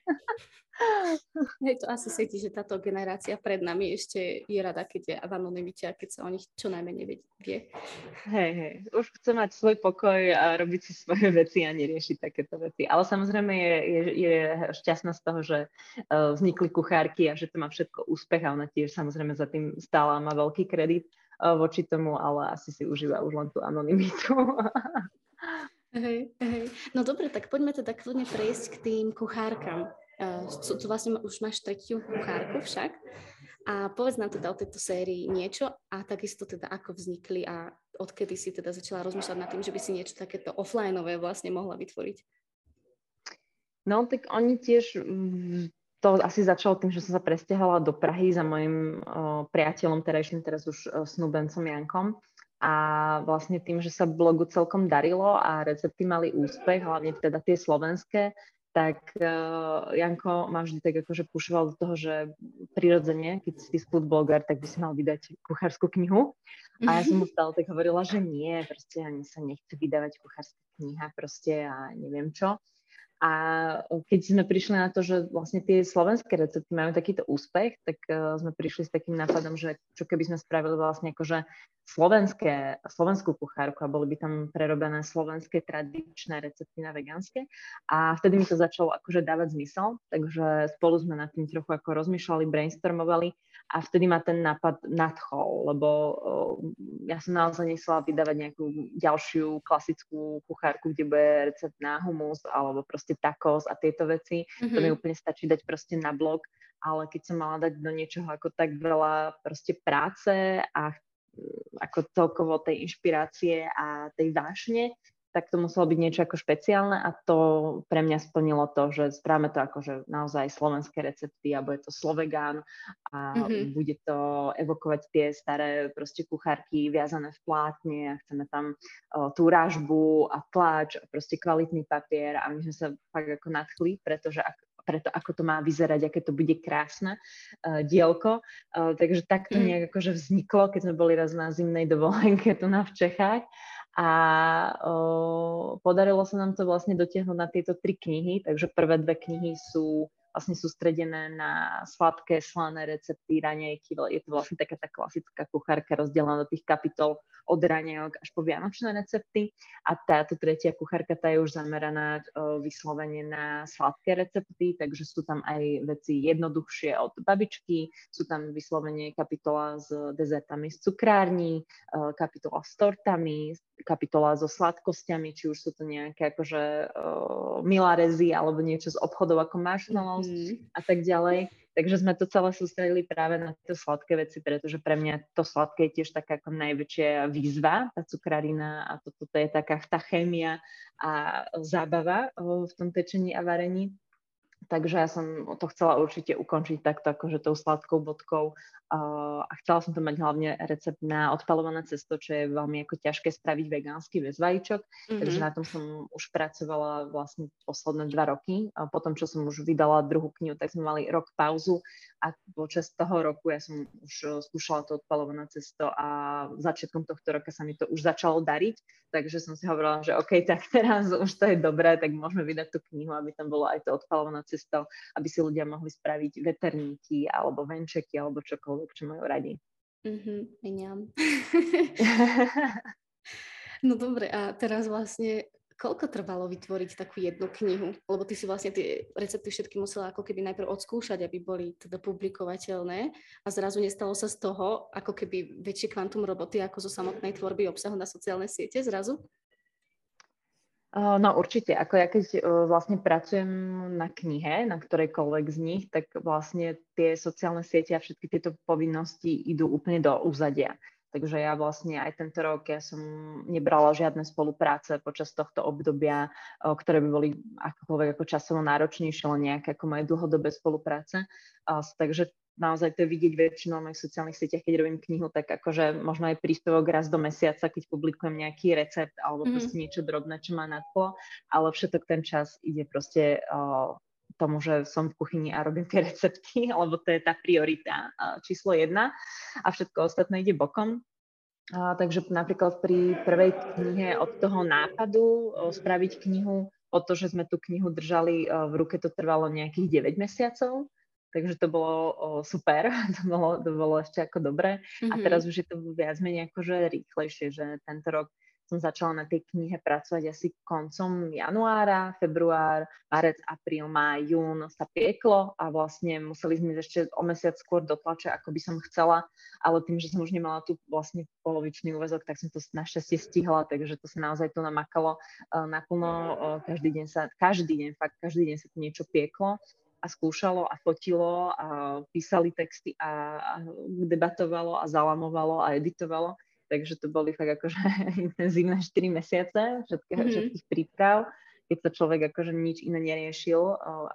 Hej, to asi cíti, že táto generácia pred nami ešte je rada, keď je v anonimite a keď sa o nich čo najmenej vie. Hej, hej, už chce mať svoj pokoj a robiť si svoje veci a neriešiť takéto veci. Ale samozrejme je, je, je šťastná z toho, že uh, vznikli kuchárky a že to má všetko úspech a ona tiež samozrejme za tým stála má veľký kredit uh, voči tomu, ale asi si užíva už len tú anonymitu. Hej, hej. No dobre, tak poďme teda kľudne prejsť k tým kuchárkam. Uh, tu vlastne už máš tretiu kuchárku však. A povedz nám teda o tejto sérii niečo a takisto teda ako vznikli a odkedy si teda začala rozmýšľať nad tým, že by si niečo takéto offlineové vlastne mohla vytvoriť. No tak oni tiež mm, to asi začalo tým, že som sa presťahovala do Prahy za mojim uh, priateľom, terajším teraz už uh, snúbencom Jankom. A vlastne tým, že sa blogu celkom darilo a recepty mali úspech, hlavne teda tie slovenské, tak uh, Janko ma vždy tak akože pušoval do toho, že prirodzene, keď si food blogger, tak by si mal vydať kuchárskú knihu. A ja som mu stále tak hovorila, že nie, proste ani sa nechce vydávať kuchárska kniha proste a neviem čo. A keď sme prišli na to, že vlastne tie slovenské recepty majú takýto úspech, tak uh, sme prišli s takým nápadom, že čo keby sme spravili vlastne akože slovenské, slovenskú kuchárku a boli by tam prerobené slovenské tradičné recepty na vegánske. A vtedy mi to začalo akože dávať zmysel, takže spolu sme nad tým trochu ako rozmýšľali, brainstormovali a vtedy ma ten nápad nadchol, lebo uh, ja som naozaj nechcela vydávať nejakú ďalšiu klasickú kuchárku, kde bude recept na humus alebo proste tacos a tieto veci. Mm-hmm. To mi mhm. úplne stačí dať proste na blog, ale keď som mala dať do niečoho ako tak veľa proste práce a ako celkovo tej inšpirácie a tej vášne, tak to muselo byť niečo ako špeciálne a to pre mňa splnilo to, že správame to ako, že naozaj slovenské recepty a bude to Slovegán a mm-hmm. bude to evokovať tie staré proste kuchárky viazané v plátne a chceme tam uh, tú rážbu a tlač a proste kvalitný papier a my sme sa fakt ako nadchli, pretože ak, preto, ako to má vyzerať, aké to bude krásne uh, dielko. Uh, takže takto mm. nejak akože vzniklo, keď sme boli raz na zimnej dovolenke tu na v Čechách a o, podarilo sa nám to vlastne dotiahnuť na tieto tri knihy, takže prvé dve knihy sú vlastne sústredené na sladké, slané recepty, raňajky. Je to vlastne taká tá klasická kuchárka rozdelená do tých kapitol od raňajok až po vianočné recepty. A táto tretia kuchárka tá je už zameraná uh, vyslovene na sladké recepty, takže sú tam aj veci jednoduchšie od babičky, sú tam vyslovene kapitola s dezertami z cukrární, uh, kapitola s tortami, kapitola so sladkosťami, či už sú to nejaké akože uh, milarezy alebo niečo z obchodov ako marshmallows mm. a tak ďalej. Takže sme to celé sústredili práve na tie sladké veci, pretože pre mňa to sladké je tiež taká ako najväčšia výzva, tá cukrarina a toto to je taká tá chémia a zábava v tom pečení a varení. Takže ja som to chcela určite ukončiť takto akože tou sladkou bodkou. Uh, a chcela som to mať hlavne recept na odpalované cesto, čo je veľmi ako ťažké spraviť vegánsky bez vajíčok, mm-hmm. takže na tom som už pracovala vlastne posledné dva roky. A potom, čo som už vydala druhú knihu, tak sme mali rok pauzu. A počas toho roku ja som už eh, skúšala to odpalované cesto a začiatkom tohto roka sa mi to už začalo dariť, takže som si hovorila, že OK, tak teraz už to je dobré, tak môžeme vydať tú knihu, aby tam bolo aj to odpalované cesto, aby si ľudia mohli spraviť veterníky alebo venčeky alebo čokoľvek, čo majú radi. Mhm, no dobre, a teraz vlastne koľko trvalo vytvoriť takú jednu knihu? Lebo ty si vlastne tie recepty všetky musela ako keby najprv odskúšať, aby boli teda publikovateľné a zrazu nestalo sa z toho ako keby väčšie kvantum roboty ako zo samotnej tvorby obsahu na sociálne siete zrazu? No určite, ako ja keď vlastne pracujem na knihe, na ktorejkoľvek z nich, tak vlastne tie sociálne siete a všetky tieto povinnosti idú úplne do úzadia. Takže ja vlastne aj tento rok ja som nebrala žiadne spolupráce počas tohto obdobia, ktoré by boli akokoľvek ako časovo náročnejšie, len nejaké ako moje dlhodobé spolupráce. Takže naozaj to je vidieť väčšinou na mojich sociálnych sieťach, keď robím knihu, tak akože možno aj príspevok raz do mesiaca, keď publikujem nejaký recept alebo mm-hmm. proste niečo drobné, čo má nadplo, ale všetok ten čas ide proste uh, tomu, že som v kuchyni a robím tie recepty, lebo to je tá priorita číslo jedna a všetko ostatné ide bokom. A, takže napríklad pri prvej knihe od toho nápadu o, spraviť knihu, o to, že sme tú knihu držali o, v ruke, to trvalo nejakých 9 mesiacov, takže to bolo o, super, to bolo, to bolo ešte ako dobré. Mm-hmm. A teraz už je to viac menej akože rýchlejšie, že tento rok som začala na tej knihe pracovať asi koncom januára, február, marec, apríl, máj, jún sa pieklo a vlastne museli sme ešte o mesiac skôr do tlače, ako by som chcela, ale tým, že som už nemala tu vlastne polovičný úvezok, tak som to našťastie stihla, takže to sa naozaj tu namakalo uh, naplno, uh, každý deň sa, každý deň, fakt každý deň sa tu niečo pieklo a skúšalo a fotilo a písali texty a, debatovalo a zalamovalo a editovalo takže to boli fakt akože intenzívne 4 mesiace všetkých, mm-hmm. všetkých príprav, keď sa človek akože nič iné neriešil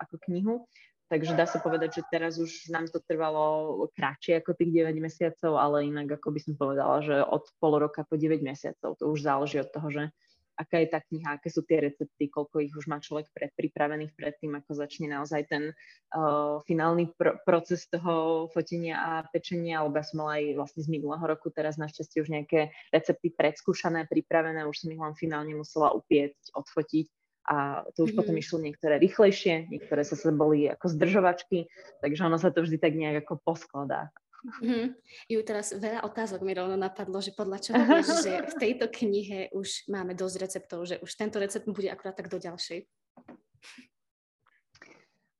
ako knihu. Takže dá sa povedať, že teraz už nám to trvalo kratšie ako tých 9 mesiacov, ale inak ako by som povedala, že od pol roka po 9 mesiacov. To už záleží od toho, že aká je tá kniha, aké sú tie recepty, koľko ich už má človek predpripravených predtým, ako začne naozaj ten uh, finálny pr- proces toho fotenia a pečenia, alebo ja som mala aj vlastne z minulého roku teraz našťastie už nejaké recepty predskúšané, pripravené, už som ich len finálne musela upiecť, odfotiť a to už mm-hmm. potom išlo niektoré rýchlejšie, niektoré sa boli ako zdržovačky, takže ono sa to vždy tak nejak ako poskladá. Mm-hmm. Ju teraz veľa otázok mi rovno napadlo, že podľa čoho vieš, že v tejto knihe už máme dosť receptov, že už tento recept bude akurát tak do ďalšej.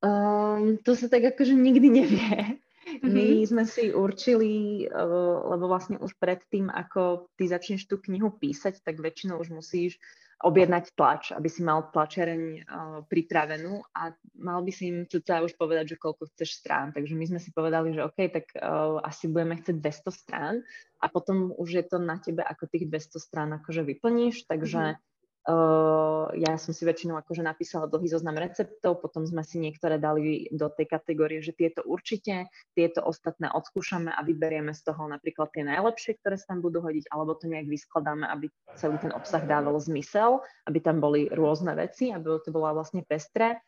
Um, to sa tak akože nikdy nevie. Mm-hmm. My sme si určili, uh, lebo vlastne už predtým, ako ty začneš tú knihu písať, tak väčšinou už musíš objednať tlač, aby si mal tlačereň uh, pripravenú a mal by si im cca už povedať, že koľko chceš strán. Takže my sme si povedali, že OK, tak uh, asi budeme chcieť 200 strán a potom už je to na tebe, ako tých 200 strán akože vyplníš, takže mm-hmm Uh, ja som si väčšinou akože napísala dlhý zoznam receptov, potom sme si niektoré dali do tej kategórie, že tieto určite, tieto ostatné odskúšame a vyberieme z toho napríklad tie najlepšie, ktoré sa tam budú hodiť, alebo to nejak vyskladáme, aby celý ten obsah dával zmysel, aby tam boli rôzne veci, aby to bola vlastne pestré.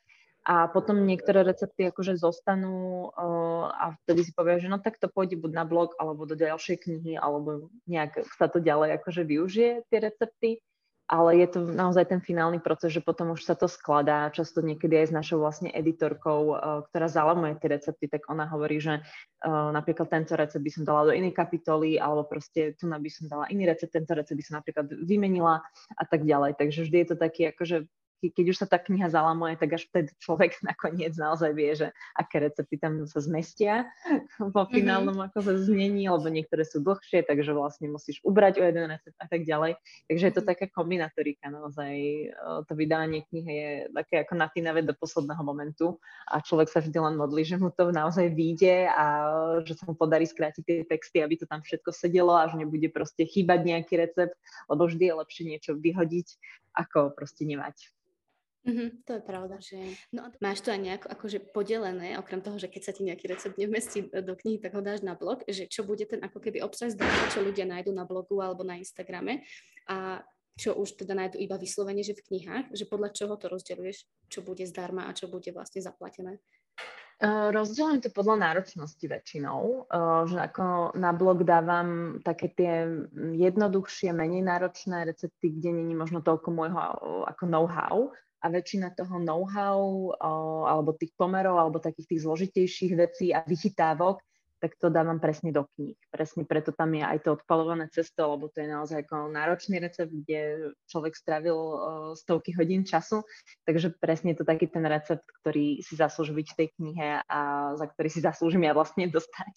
A potom niektoré recepty akože zostanú uh, a vtedy si povie, že no tak to pôjde buď na blog, alebo do ďalšej knihy, alebo nejak sa to ďalej akože využije tie recepty ale je to naozaj ten finálny proces, že potom už sa to skladá, často niekedy aj s našou vlastne editorkou, uh, ktorá zalamuje tie recepty, tak ona hovorí, že uh, napríklad tento recept by som dala do inej kapitoly, alebo proste tu by som dala iný recept, tento recept by som napríklad vymenila a tak ďalej. Takže vždy je to taký akože keď už sa tá kniha zalamuje, tak až vtedy človek nakoniec naozaj vie, že aké recepty tam sa zmestia vo mhm. finálnom mm-hmm. ako sa znení, lebo niektoré sú dlhšie, takže vlastne musíš ubrať o jeden recept a tak ďalej. Takže je to mm-hmm. taká kombinatorika naozaj. To vydávanie knihy je také ako napínavé do posledného momentu a človek sa vždy len modlí, že mu to naozaj vyjde a že sa mu podarí skrátiť tie texty, aby to tam všetko sedelo a že nebude proste chýbať nejaký recept, lebo vždy je lepšie niečo vyhodiť, ako proste nemať. Mm-hmm, to je pravda. Že... No a máš to aj nejako akože podelené, okrem toho, že keď sa ti nejaký recept nevmestí do knihy, tak ho dáš na blog, že čo bude ten ako keby obsah zdarma, čo ľudia nájdú na blogu alebo na Instagrame a čo už teda nájdú iba vyslovene, že v knihách, že podľa čoho to rozdeľuješ, čo bude zdarma a čo bude vlastne zaplatené? Uh, rozdeľujem to podľa náročnosti väčšinou, uh, že ako na blog dávam také tie jednoduchšie, menej náročné recepty, kde není možno toľko môjho uh, ako know-how, a väčšina toho know-how alebo tých pomerov alebo takých tých zložitejších vecí a vychytávok tak to dávam presne do kníh. Presne preto tam je aj to odpalované cesto, lebo to je naozaj ako náročný recept, kde človek stravil uh, stovky hodín času, takže presne je to taký ten recept, ktorý si zaslúži byť v tej knihe a za ktorý si zaslúžim ja vlastne dostať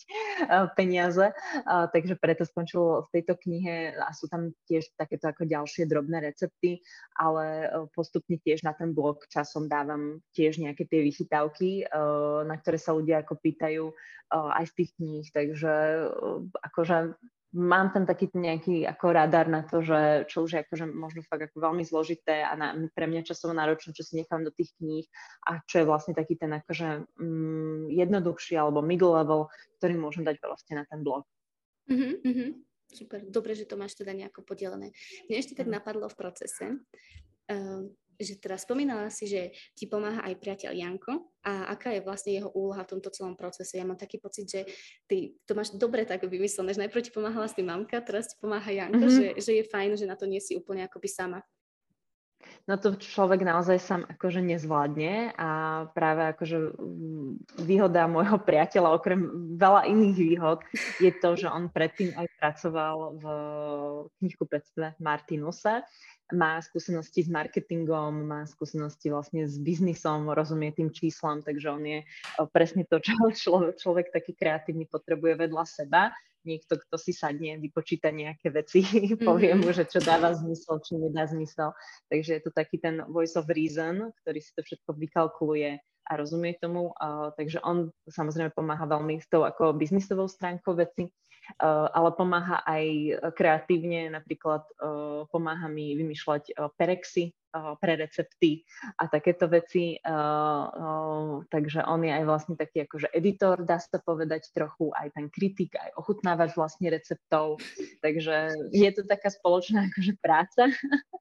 uh, peniaze. Uh, takže preto skončil v tejto knihe a sú tam tiež takéto ako ďalšie drobné recepty, ale uh, postupne tiež na ten blog časom dávam tiež nejaké tie vychytávky, uh, na ktoré sa ľudia ako pýtajú aj z tých kníh, takže eh, akože mám tam taký nejaký ako radar na to, že čo už je akože možno fakt ako veľmi zložité a na, pre mňa časovo náročné, čo si nechám do tých kníh a čo je vlastne taký ten akože mm, jednoduchší alebo middle level, ktorý môžem dať vlastne na ten blog. Mm-hmm, super, dobre, že to máš teda nejako podelené. Mne ešte tak napadlo v procese, uh, že teraz spomínala si, že ti pomáha aj priateľ Janko a aká je vlastne jeho úloha v tomto celom procese. Ja mám taký pocit, že ty to máš dobre tak vymyslené, že najprv ti pomáhala s tým mamka, teraz ti pomáha Janko, mm-hmm. že, že je fajn, že na to nie si úplne akoby sama. No to človek naozaj sám akože nezvládne a práve akože mm, výhoda môjho priateľa, okrem veľa iných výhod, je to, že on predtým aj pracoval v predstave Martinuse, má skúsenosti s marketingom, má skúsenosti vlastne s biznisom, rozumie tým číslam, takže on je presne to, čo človek, človek taký kreatívny potrebuje vedľa seba. Niekto, kto si sadne, vypočíta nejaké veci, mm-hmm. povie mu, že čo dáva zmysel, čo nedá zmysel. Takže je to taký ten voice of reason, ktorý si to všetko vykalkuluje a rozumie tomu. Uh, takže on samozrejme pomáha veľmi s tou ako biznisovou stránkou veci ale pomáha aj kreatívne, napríklad eh, pomáha mi vymýšľať eh, perexy pre recepty a takéto veci. Takže on je aj vlastne taký akože editor, dá sa povedať trochu, aj ten kritik, aj ochutnávač vlastne receptov. Takže je to taká spoločná akože práca.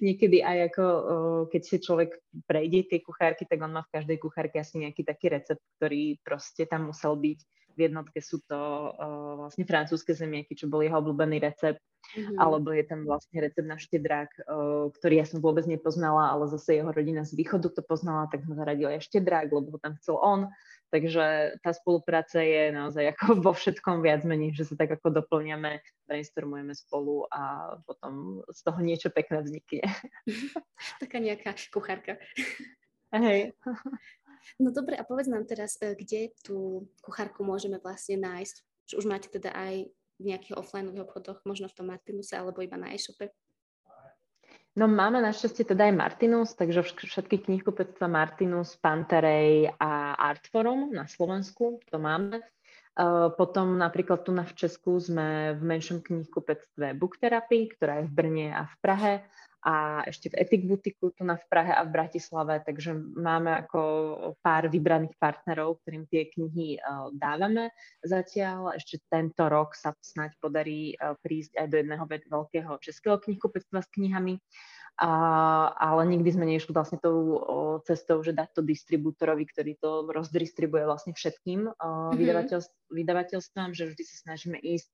Niekedy aj ako keď si človek prejde tie kuchárky, tak on má v každej kuchárke asi nejaký taký recept, ktorý proste tam musel byť v jednotke sú to uh, vlastne francúzske zemiaky, čo bol jeho obľúbený recept. mm-hmm. alebo je tam vlastne recept na štedrák, ktorý ja som vôbec nepoznala, ale zase jeho rodina z východu to poznala, tak sme zaradili aj štedrák, lebo ho tam chcel on. Takže tá spolupráca je naozaj ako vo všetkom viac menej, že sa tak ako doplňame, brainstormujeme spolu a potom z toho niečo pekné vznikne. Taká nejaká kuchárka. Hej. No dobre, a povedz nám teraz, e, kde tú kuchárku môžeme vlastne nájsť? Už máte teda aj v nejakých offline obchodoch, možno v tom Martinuse alebo iba na e-shope? No máme našťastie teda aj Martinus, takže všetky knihkupectva Martinus, Panterej a Artforum na Slovensku, to máme. Potom napríklad tu na v Česku sme v menšom knihkupectve Book Therapy, ktorá je v Brne a v Prahe a ešte v Etik Butiku tu na v Prahe a v Bratislave, takže máme ako pár vybraných partnerov, ktorým tie knihy dávame zatiaľ. Ešte tento rok sa snáď podarí prísť aj do jedného veľkého českého knihkupectva s knihami a, ale nikdy sme nešli vlastne tou cestou, že dať to distribútorovi, ktorý to rozdistribuje vlastne všetkým mm-hmm. vydavateľstv, vydavateľstvám, že vždy sa snažíme ísť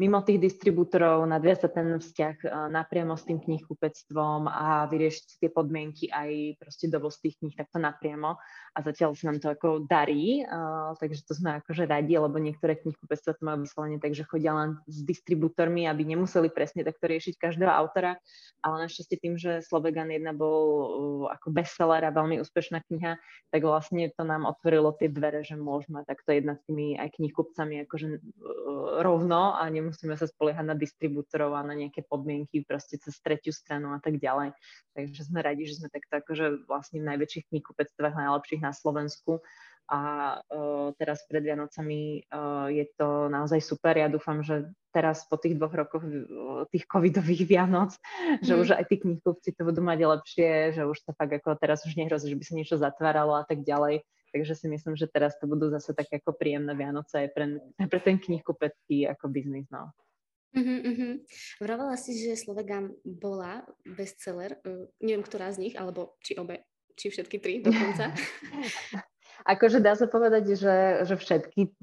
mimo tých distribútorov, nadviazať ten vzťah e, napriamo s tým knihkupectvom a vyriešiť tie podmienky aj proste dovoz tých kníh takto napriamo. A zatiaľ sa nám to ako darí, uh, takže to sme akože radi, lebo niektoré knihkupectva to majú vyslovene tak, že chodia len s distribútormi, aby nemuseli presne takto riešiť každého autora, ale našťastie tým, že Slovegan 1 bol uh, ako bestseller a veľmi úspešná kniha, tak vlastne to nám otvorilo tie dvere, že môžeme takto jednať s tými aj knihkupcami akože rovno a nemusíme nemusíme sa spoliehať na distribútorov a na nejaké podmienky proste cez tretiu stranu a tak ďalej. Takže sme radi, že sme takto akože vlastne v najväčších knihkupectvách najlepších na Slovensku a uh, teraz pred Vianocami uh, je to naozaj super. Ja dúfam, že teraz po tých dvoch rokoch uh, tých covidových Vianoc, mm. že mhm. už aj tí knihkupci to budú mať lepšie, že už sa fakt ako teraz už nehrozí, že by sa niečo zatváralo a tak ďalej. Takže si myslím, že teraz to budú zase také ako príjemné Vianoce aj pre, aj pre ten knihkupecký ako biznis. No. Uh-huh, uh-huh. Vravala si, že Slovegan bola bestseller. Uh, neviem, ktorá z nich, alebo či obe, či všetky tri dokonca. Akože dá sa povedať, že, že všetky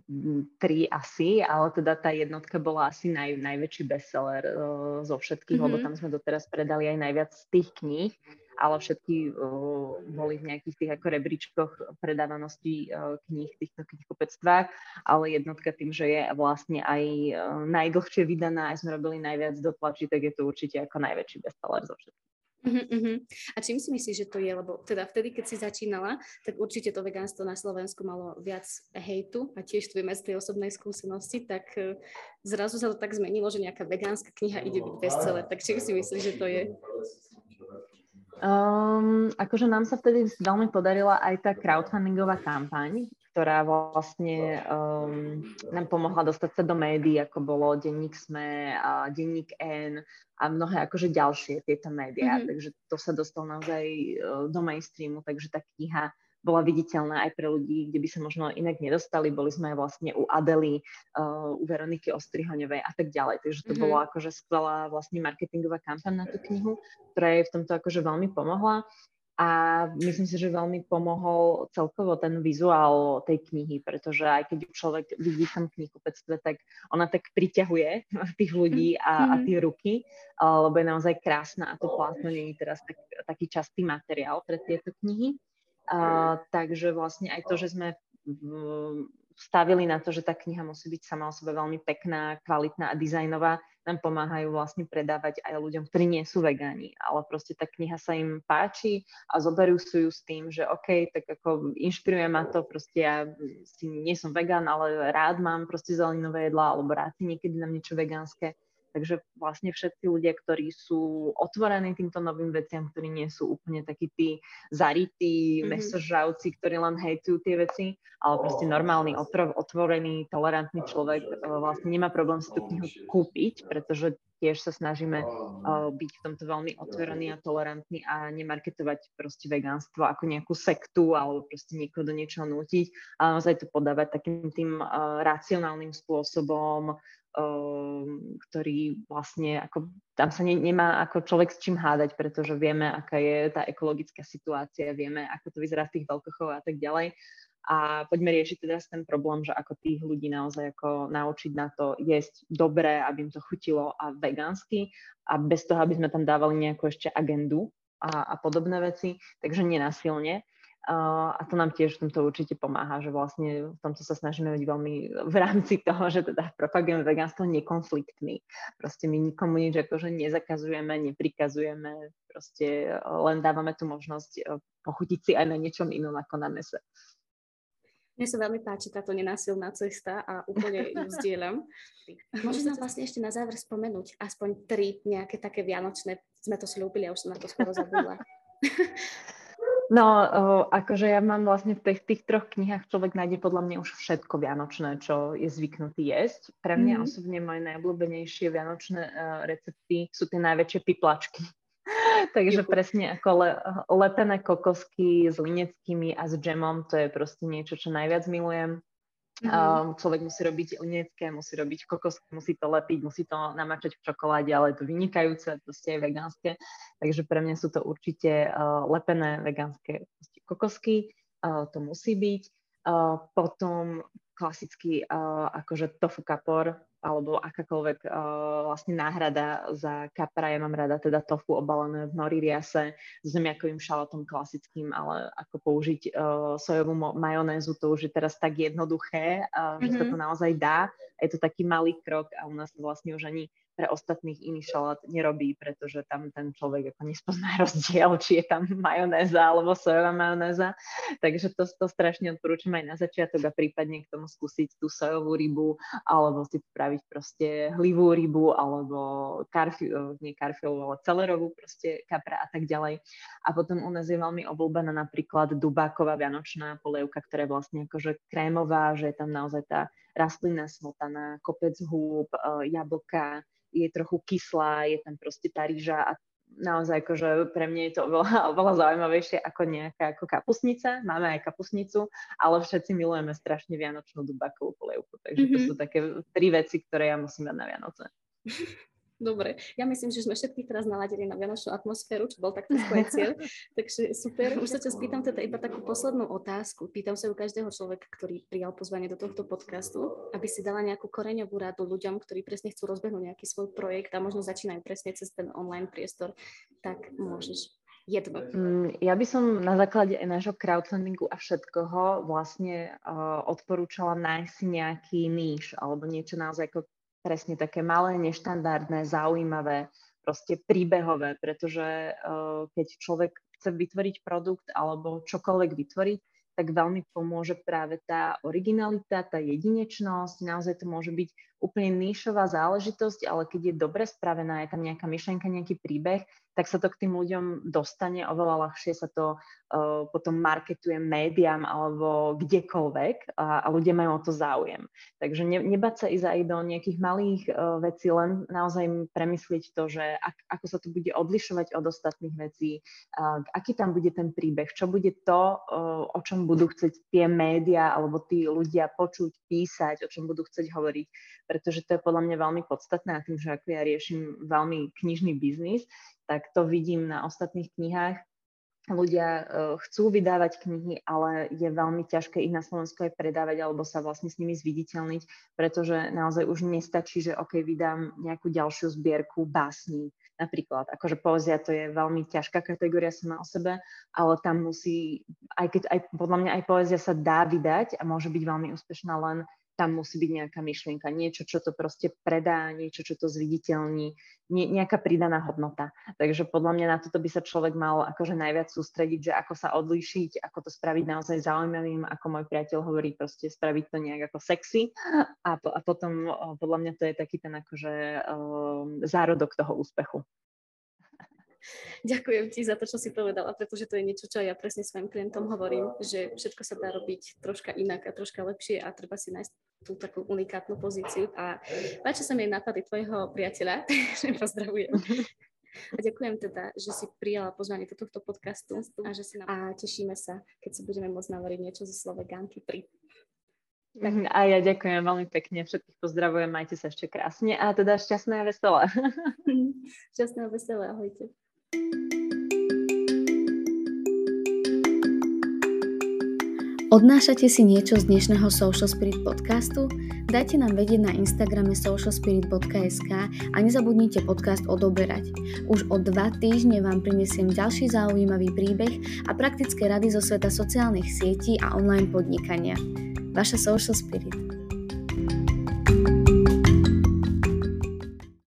tri asi, ale teda tá jednotka bola asi naj, najväčší bestseller uh, zo všetkých, mm-hmm. lebo tam sme doteraz predali aj najviac z tých kníh ale všetky uh, boli v nejakých tých ako rebríčkoch predávanosti uh, kníh v týchto knihkupectvách, ale jednotka tým, že je vlastne aj uh, najdlhšie vydaná, aj sme robili najviac do tlačí, tak je to určite ako najväčší bestseller zo všetkých. Uh-huh, uh-huh. A čím si myslíš, že to je? Lebo teda vtedy, keď si začínala, tak určite to vegánstvo na Slovensku malo viac hejtu a tiež tu z tej osobnej skúsenosti, tak zrazu sa to tak zmenilo, že nejaká vegánska kniha ide byť bestseller. Tak čím si myslíš, že to je? Um, akože nám sa vtedy veľmi podarila aj tá crowdfundingová kampaň, ktorá vlastne um, nám pomohla dostať sa do médií, ako bolo Denník SME a Denník N a mnohé akože ďalšie tieto médiá. Mm-hmm. Takže to sa dostalo naozaj uh, do mainstreamu, takže tá kniha bola viditeľná aj pre ľudí, kde by sa možno inak nedostali. Boli sme aj vlastne u Adely, uh, u Veroniky Ostrihoňovej a tak ďalej. Takže to mm-hmm. bolo akože skvelá vlastne marketingová kampaň na tú knihu, ktorá jej v tomto akože veľmi pomohla. A myslím si, že veľmi pomohol celkovo ten vizuál tej knihy, pretože aj keď človek vidí tam knihkupectve, tak ona tak priťahuje tých ľudí a, a mhm. tie ruky, lebo je naozaj krásna a to plátno nie je teraz tak, taký častý materiál pre tieto knihy. Takže vlastne aj to, že sme stavili na to, že tá kniha musí byť sama o sebe veľmi pekná, kvalitná a dizajnová, nám pomáhajú vlastne predávať aj ľuďom, ktorí nie sú vegáni, ale proste tá kniha sa im páči a zoberú sú ju s tým, že OK, tak ako inšpiruje ma to, proste ja si nie som vegán, ale rád mám proste zeleninové jedlá, alebo rád si niekedy dám niečo vegánske Takže vlastne všetci ľudia, ktorí sú otvorení týmto novým veciam, ktorí nie sú úplne takí tí zarytí mm-hmm. mesožravci, ktorí len hejtujú tie veci, ale proste normálny, otvorený, tolerantný človek e, vlastne nemá problém si tú knihu kúpiť, pretože tiež sa snažíme uh, byť v tomto veľmi otvorený a tolerantný a nemarketovať proste vegánstvo ako nejakú sektu alebo proste niekoho do niečoho nútiť, ale naozaj to podávať takým tým uh, racionálnym spôsobom, ktorý vlastne ako, tam sa ne, nemá ako človek s čím hádať, pretože vieme, aká je tá ekologická situácia, vieme, ako to vyzerá v tých veľkochov a tak ďalej. a poďme riešiť teraz ten problém, že ako tých ľudí naozaj ako naučiť na to jesť dobre, aby im to chutilo a vegánsky a bez toho, aby sme tam dávali nejakú ešte agendu a, a podobné veci, takže nenasilne. A to nám tiež v tomto určite pomáha, že vlastne v tomto sa snažíme byť veľmi v rámci toho, že teda propagujeme vegánstvo nekonfliktný. Proste my nikomu nič akože nezakazujeme, neprikazujeme, proste len dávame tu možnosť pochutiť si aj na niečom inom ako na mese. Mne sa veľmi páči táto nenásilná cesta a úplne ju zdieľam. Môžeš nám vlastne ešte na záver spomenúť aspoň tri nejaké také vianočné, sme to slúbili, ja už som na to skoro zabudla. No, akože ja mám vlastne v tých, tých troch knihách človek nájde podľa mňa už všetko vianočné, čo je zvyknutý jesť. Pre mňa mm. osobne moje najobľúbenejšie vianočné uh, recepty sú tie najväčšie piplačky. Takže presne ako le, lepené kokosky s lineckými a s džemom, to je proste niečo, čo najviac milujem. Mm-hmm. Um, človek musí robiť linecké, musí robiť kokosky, musí to lepiť, musí to namačať v čokoláde, ale je to vynikajúce, proste je vegánske. Takže pre mňa sú to určite uh, lepené vegánske kokosky, uh, to musí byť. Uh, potom klasický uh, akože tofu kapor, alebo akákoľvek uh, vlastne náhrada za kapra. Ja mám rada teda tofu obalené v nori riase s zemiakovým šalotom klasickým, ale ako použiť uh, sojovú majonézu, to už je teraz tak jednoduché, uh, mm-hmm. že sa to naozaj dá. Je to taký malý krok a u nás vlastne už ani pre ostatných iný šalát nerobí, pretože tam ten človek ako nespozná rozdiel, či je tam majonéza alebo sojová majonéza. Takže to, to strašne odporúčam aj na začiatok a prípadne k tomu skúsiť tú sojovú rybu alebo si spraviť proste hlivú rybu alebo karfiu, nie karfiovú, ale celerovú proste kapra a tak ďalej. A potom u nás je veľmi obľúbená napríklad dubáková vianočná polievka, ktorá je vlastne akože krémová, že je tam naozaj tá rastlina smotaná, kopec húb, e, jablka, je trochu kyslá, je tam proste tá rýža a naozaj akože pre mňa je to oveľa, oveľa zaujímavejšie ako nejaká ako kapusnica. Máme aj kapusnicu, ale všetci milujeme strašne vianočnú dubakovú polievku. Takže mm-hmm. to sú také tri veci, ktoré ja musím mať na Vianoce. Dobre, ja myslím, že sme všetkých teraz naladili na vianočnú atmosféru, čo bol takto svoj cieľ. Takže super. Už sa ťa spýtam teda iba takú poslednú otázku. Pýtam sa u každého človeka, ktorý prijal pozvanie do tohto podcastu, aby si dala nejakú koreňovú radu ľuďom, ktorí presne chcú rozbehnúť nejaký svoj projekt a možno začínajú presne cez ten online priestor. Tak môžeš jedno. Mm, ja by som na základe aj nášho crowdfundingu a všetkoho vlastne uh, odporúčala nájsť si nejaký níž alebo niečo naozaj ako presne také malé, neštandardné, zaujímavé, proste príbehové, pretože uh, keď človek chce vytvoriť produkt alebo čokoľvek vytvoriť, tak veľmi pomôže práve tá originalita, tá jedinečnosť. Naozaj to môže byť úplne níšová záležitosť, ale keď je dobre spravená, je tam nejaká myšlenka, nejaký príbeh, tak sa to k tým ľuďom dostane, oveľa ľahšie sa to uh, potom marketuje médiám alebo kdekoľvek a, a ľudia majú o to záujem. Takže ne, nebať sa ísť aj do nejakých malých uh, vecí, len naozaj premyslieť to, že ak, ako sa to bude odlišovať od ostatných vecí, uh, aký tam bude ten príbeh, čo bude to, uh, o čom budú chcieť tie médiá alebo tí ľudia počuť, písať, o čom budú chcieť hovoriť, pretože to je podľa mňa veľmi podstatné a tým, že ako ja riešim veľmi knižný biznis, tak to vidím na ostatných knihách. Ľudia uh, chcú vydávať knihy, ale je veľmi ťažké ich na Slovensku aj predávať alebo sa vlastne s nimi zviditeľniť, pretože naozaj už nestačí, že OK, vydám nejakú ďalšiu zbierku básní napríklad. Akože poézia to je veľmi ťažká kategória sama o sebe, ale tam musí, aj keď aj, podľa mňa aj poézia sa dá vydať a môže byť veľmi úspešná len tam musí byť nejaká myšlienka, niečo, čo to proste predá, niečo, čo to zviditeľní, nie, nejaká pridaná hodnota. Takže podľa mňa na toto by sa človek mal akože najviac sústrediť, že ako sa odlíšiť, ako to spraviť naozaj zaujímavým, ako môj priateľ hovorí, proste spraviť to nejak ako sexy a, po, a potom podľa mňa to je taký ten akože um, zárodok toho úspechu. Ďakujem ti za to, čo si povedala, pretože to je niečo, čo ja presne svojim klientom hovorím, že všetko sa dá robiť troška inak a troška lepšie a treba si nájsť tú takú unikátnu pozíciu. A páči sa mi nápady tvojho priateľa, že pozdravujem. A ďakujem teda, že si prijala pozvanie do tohto podcastu a, že si nám... a tešíme sa, keď si budeme môcť navoriť niečo zo Slovegánky pri. Tak. Mhm, a ja ďakujem veľmi pekne, všetkých pozdravujem, majte sa ešte krásne a teda šťastné a veselé. šťastné a veselé, ahojte. Odnášate si niečo z dnešného Social Spirit podcastu? Dajte nám vedieť na Instagrame socialspirit.sk a nezabudnite podcast odoberať. Už o dva týždne vám prinesiem ďalší zaujímavý príbeh a praktické rady zo sveta sociálnych sietí a online podnikania. Vaša Social Spirit.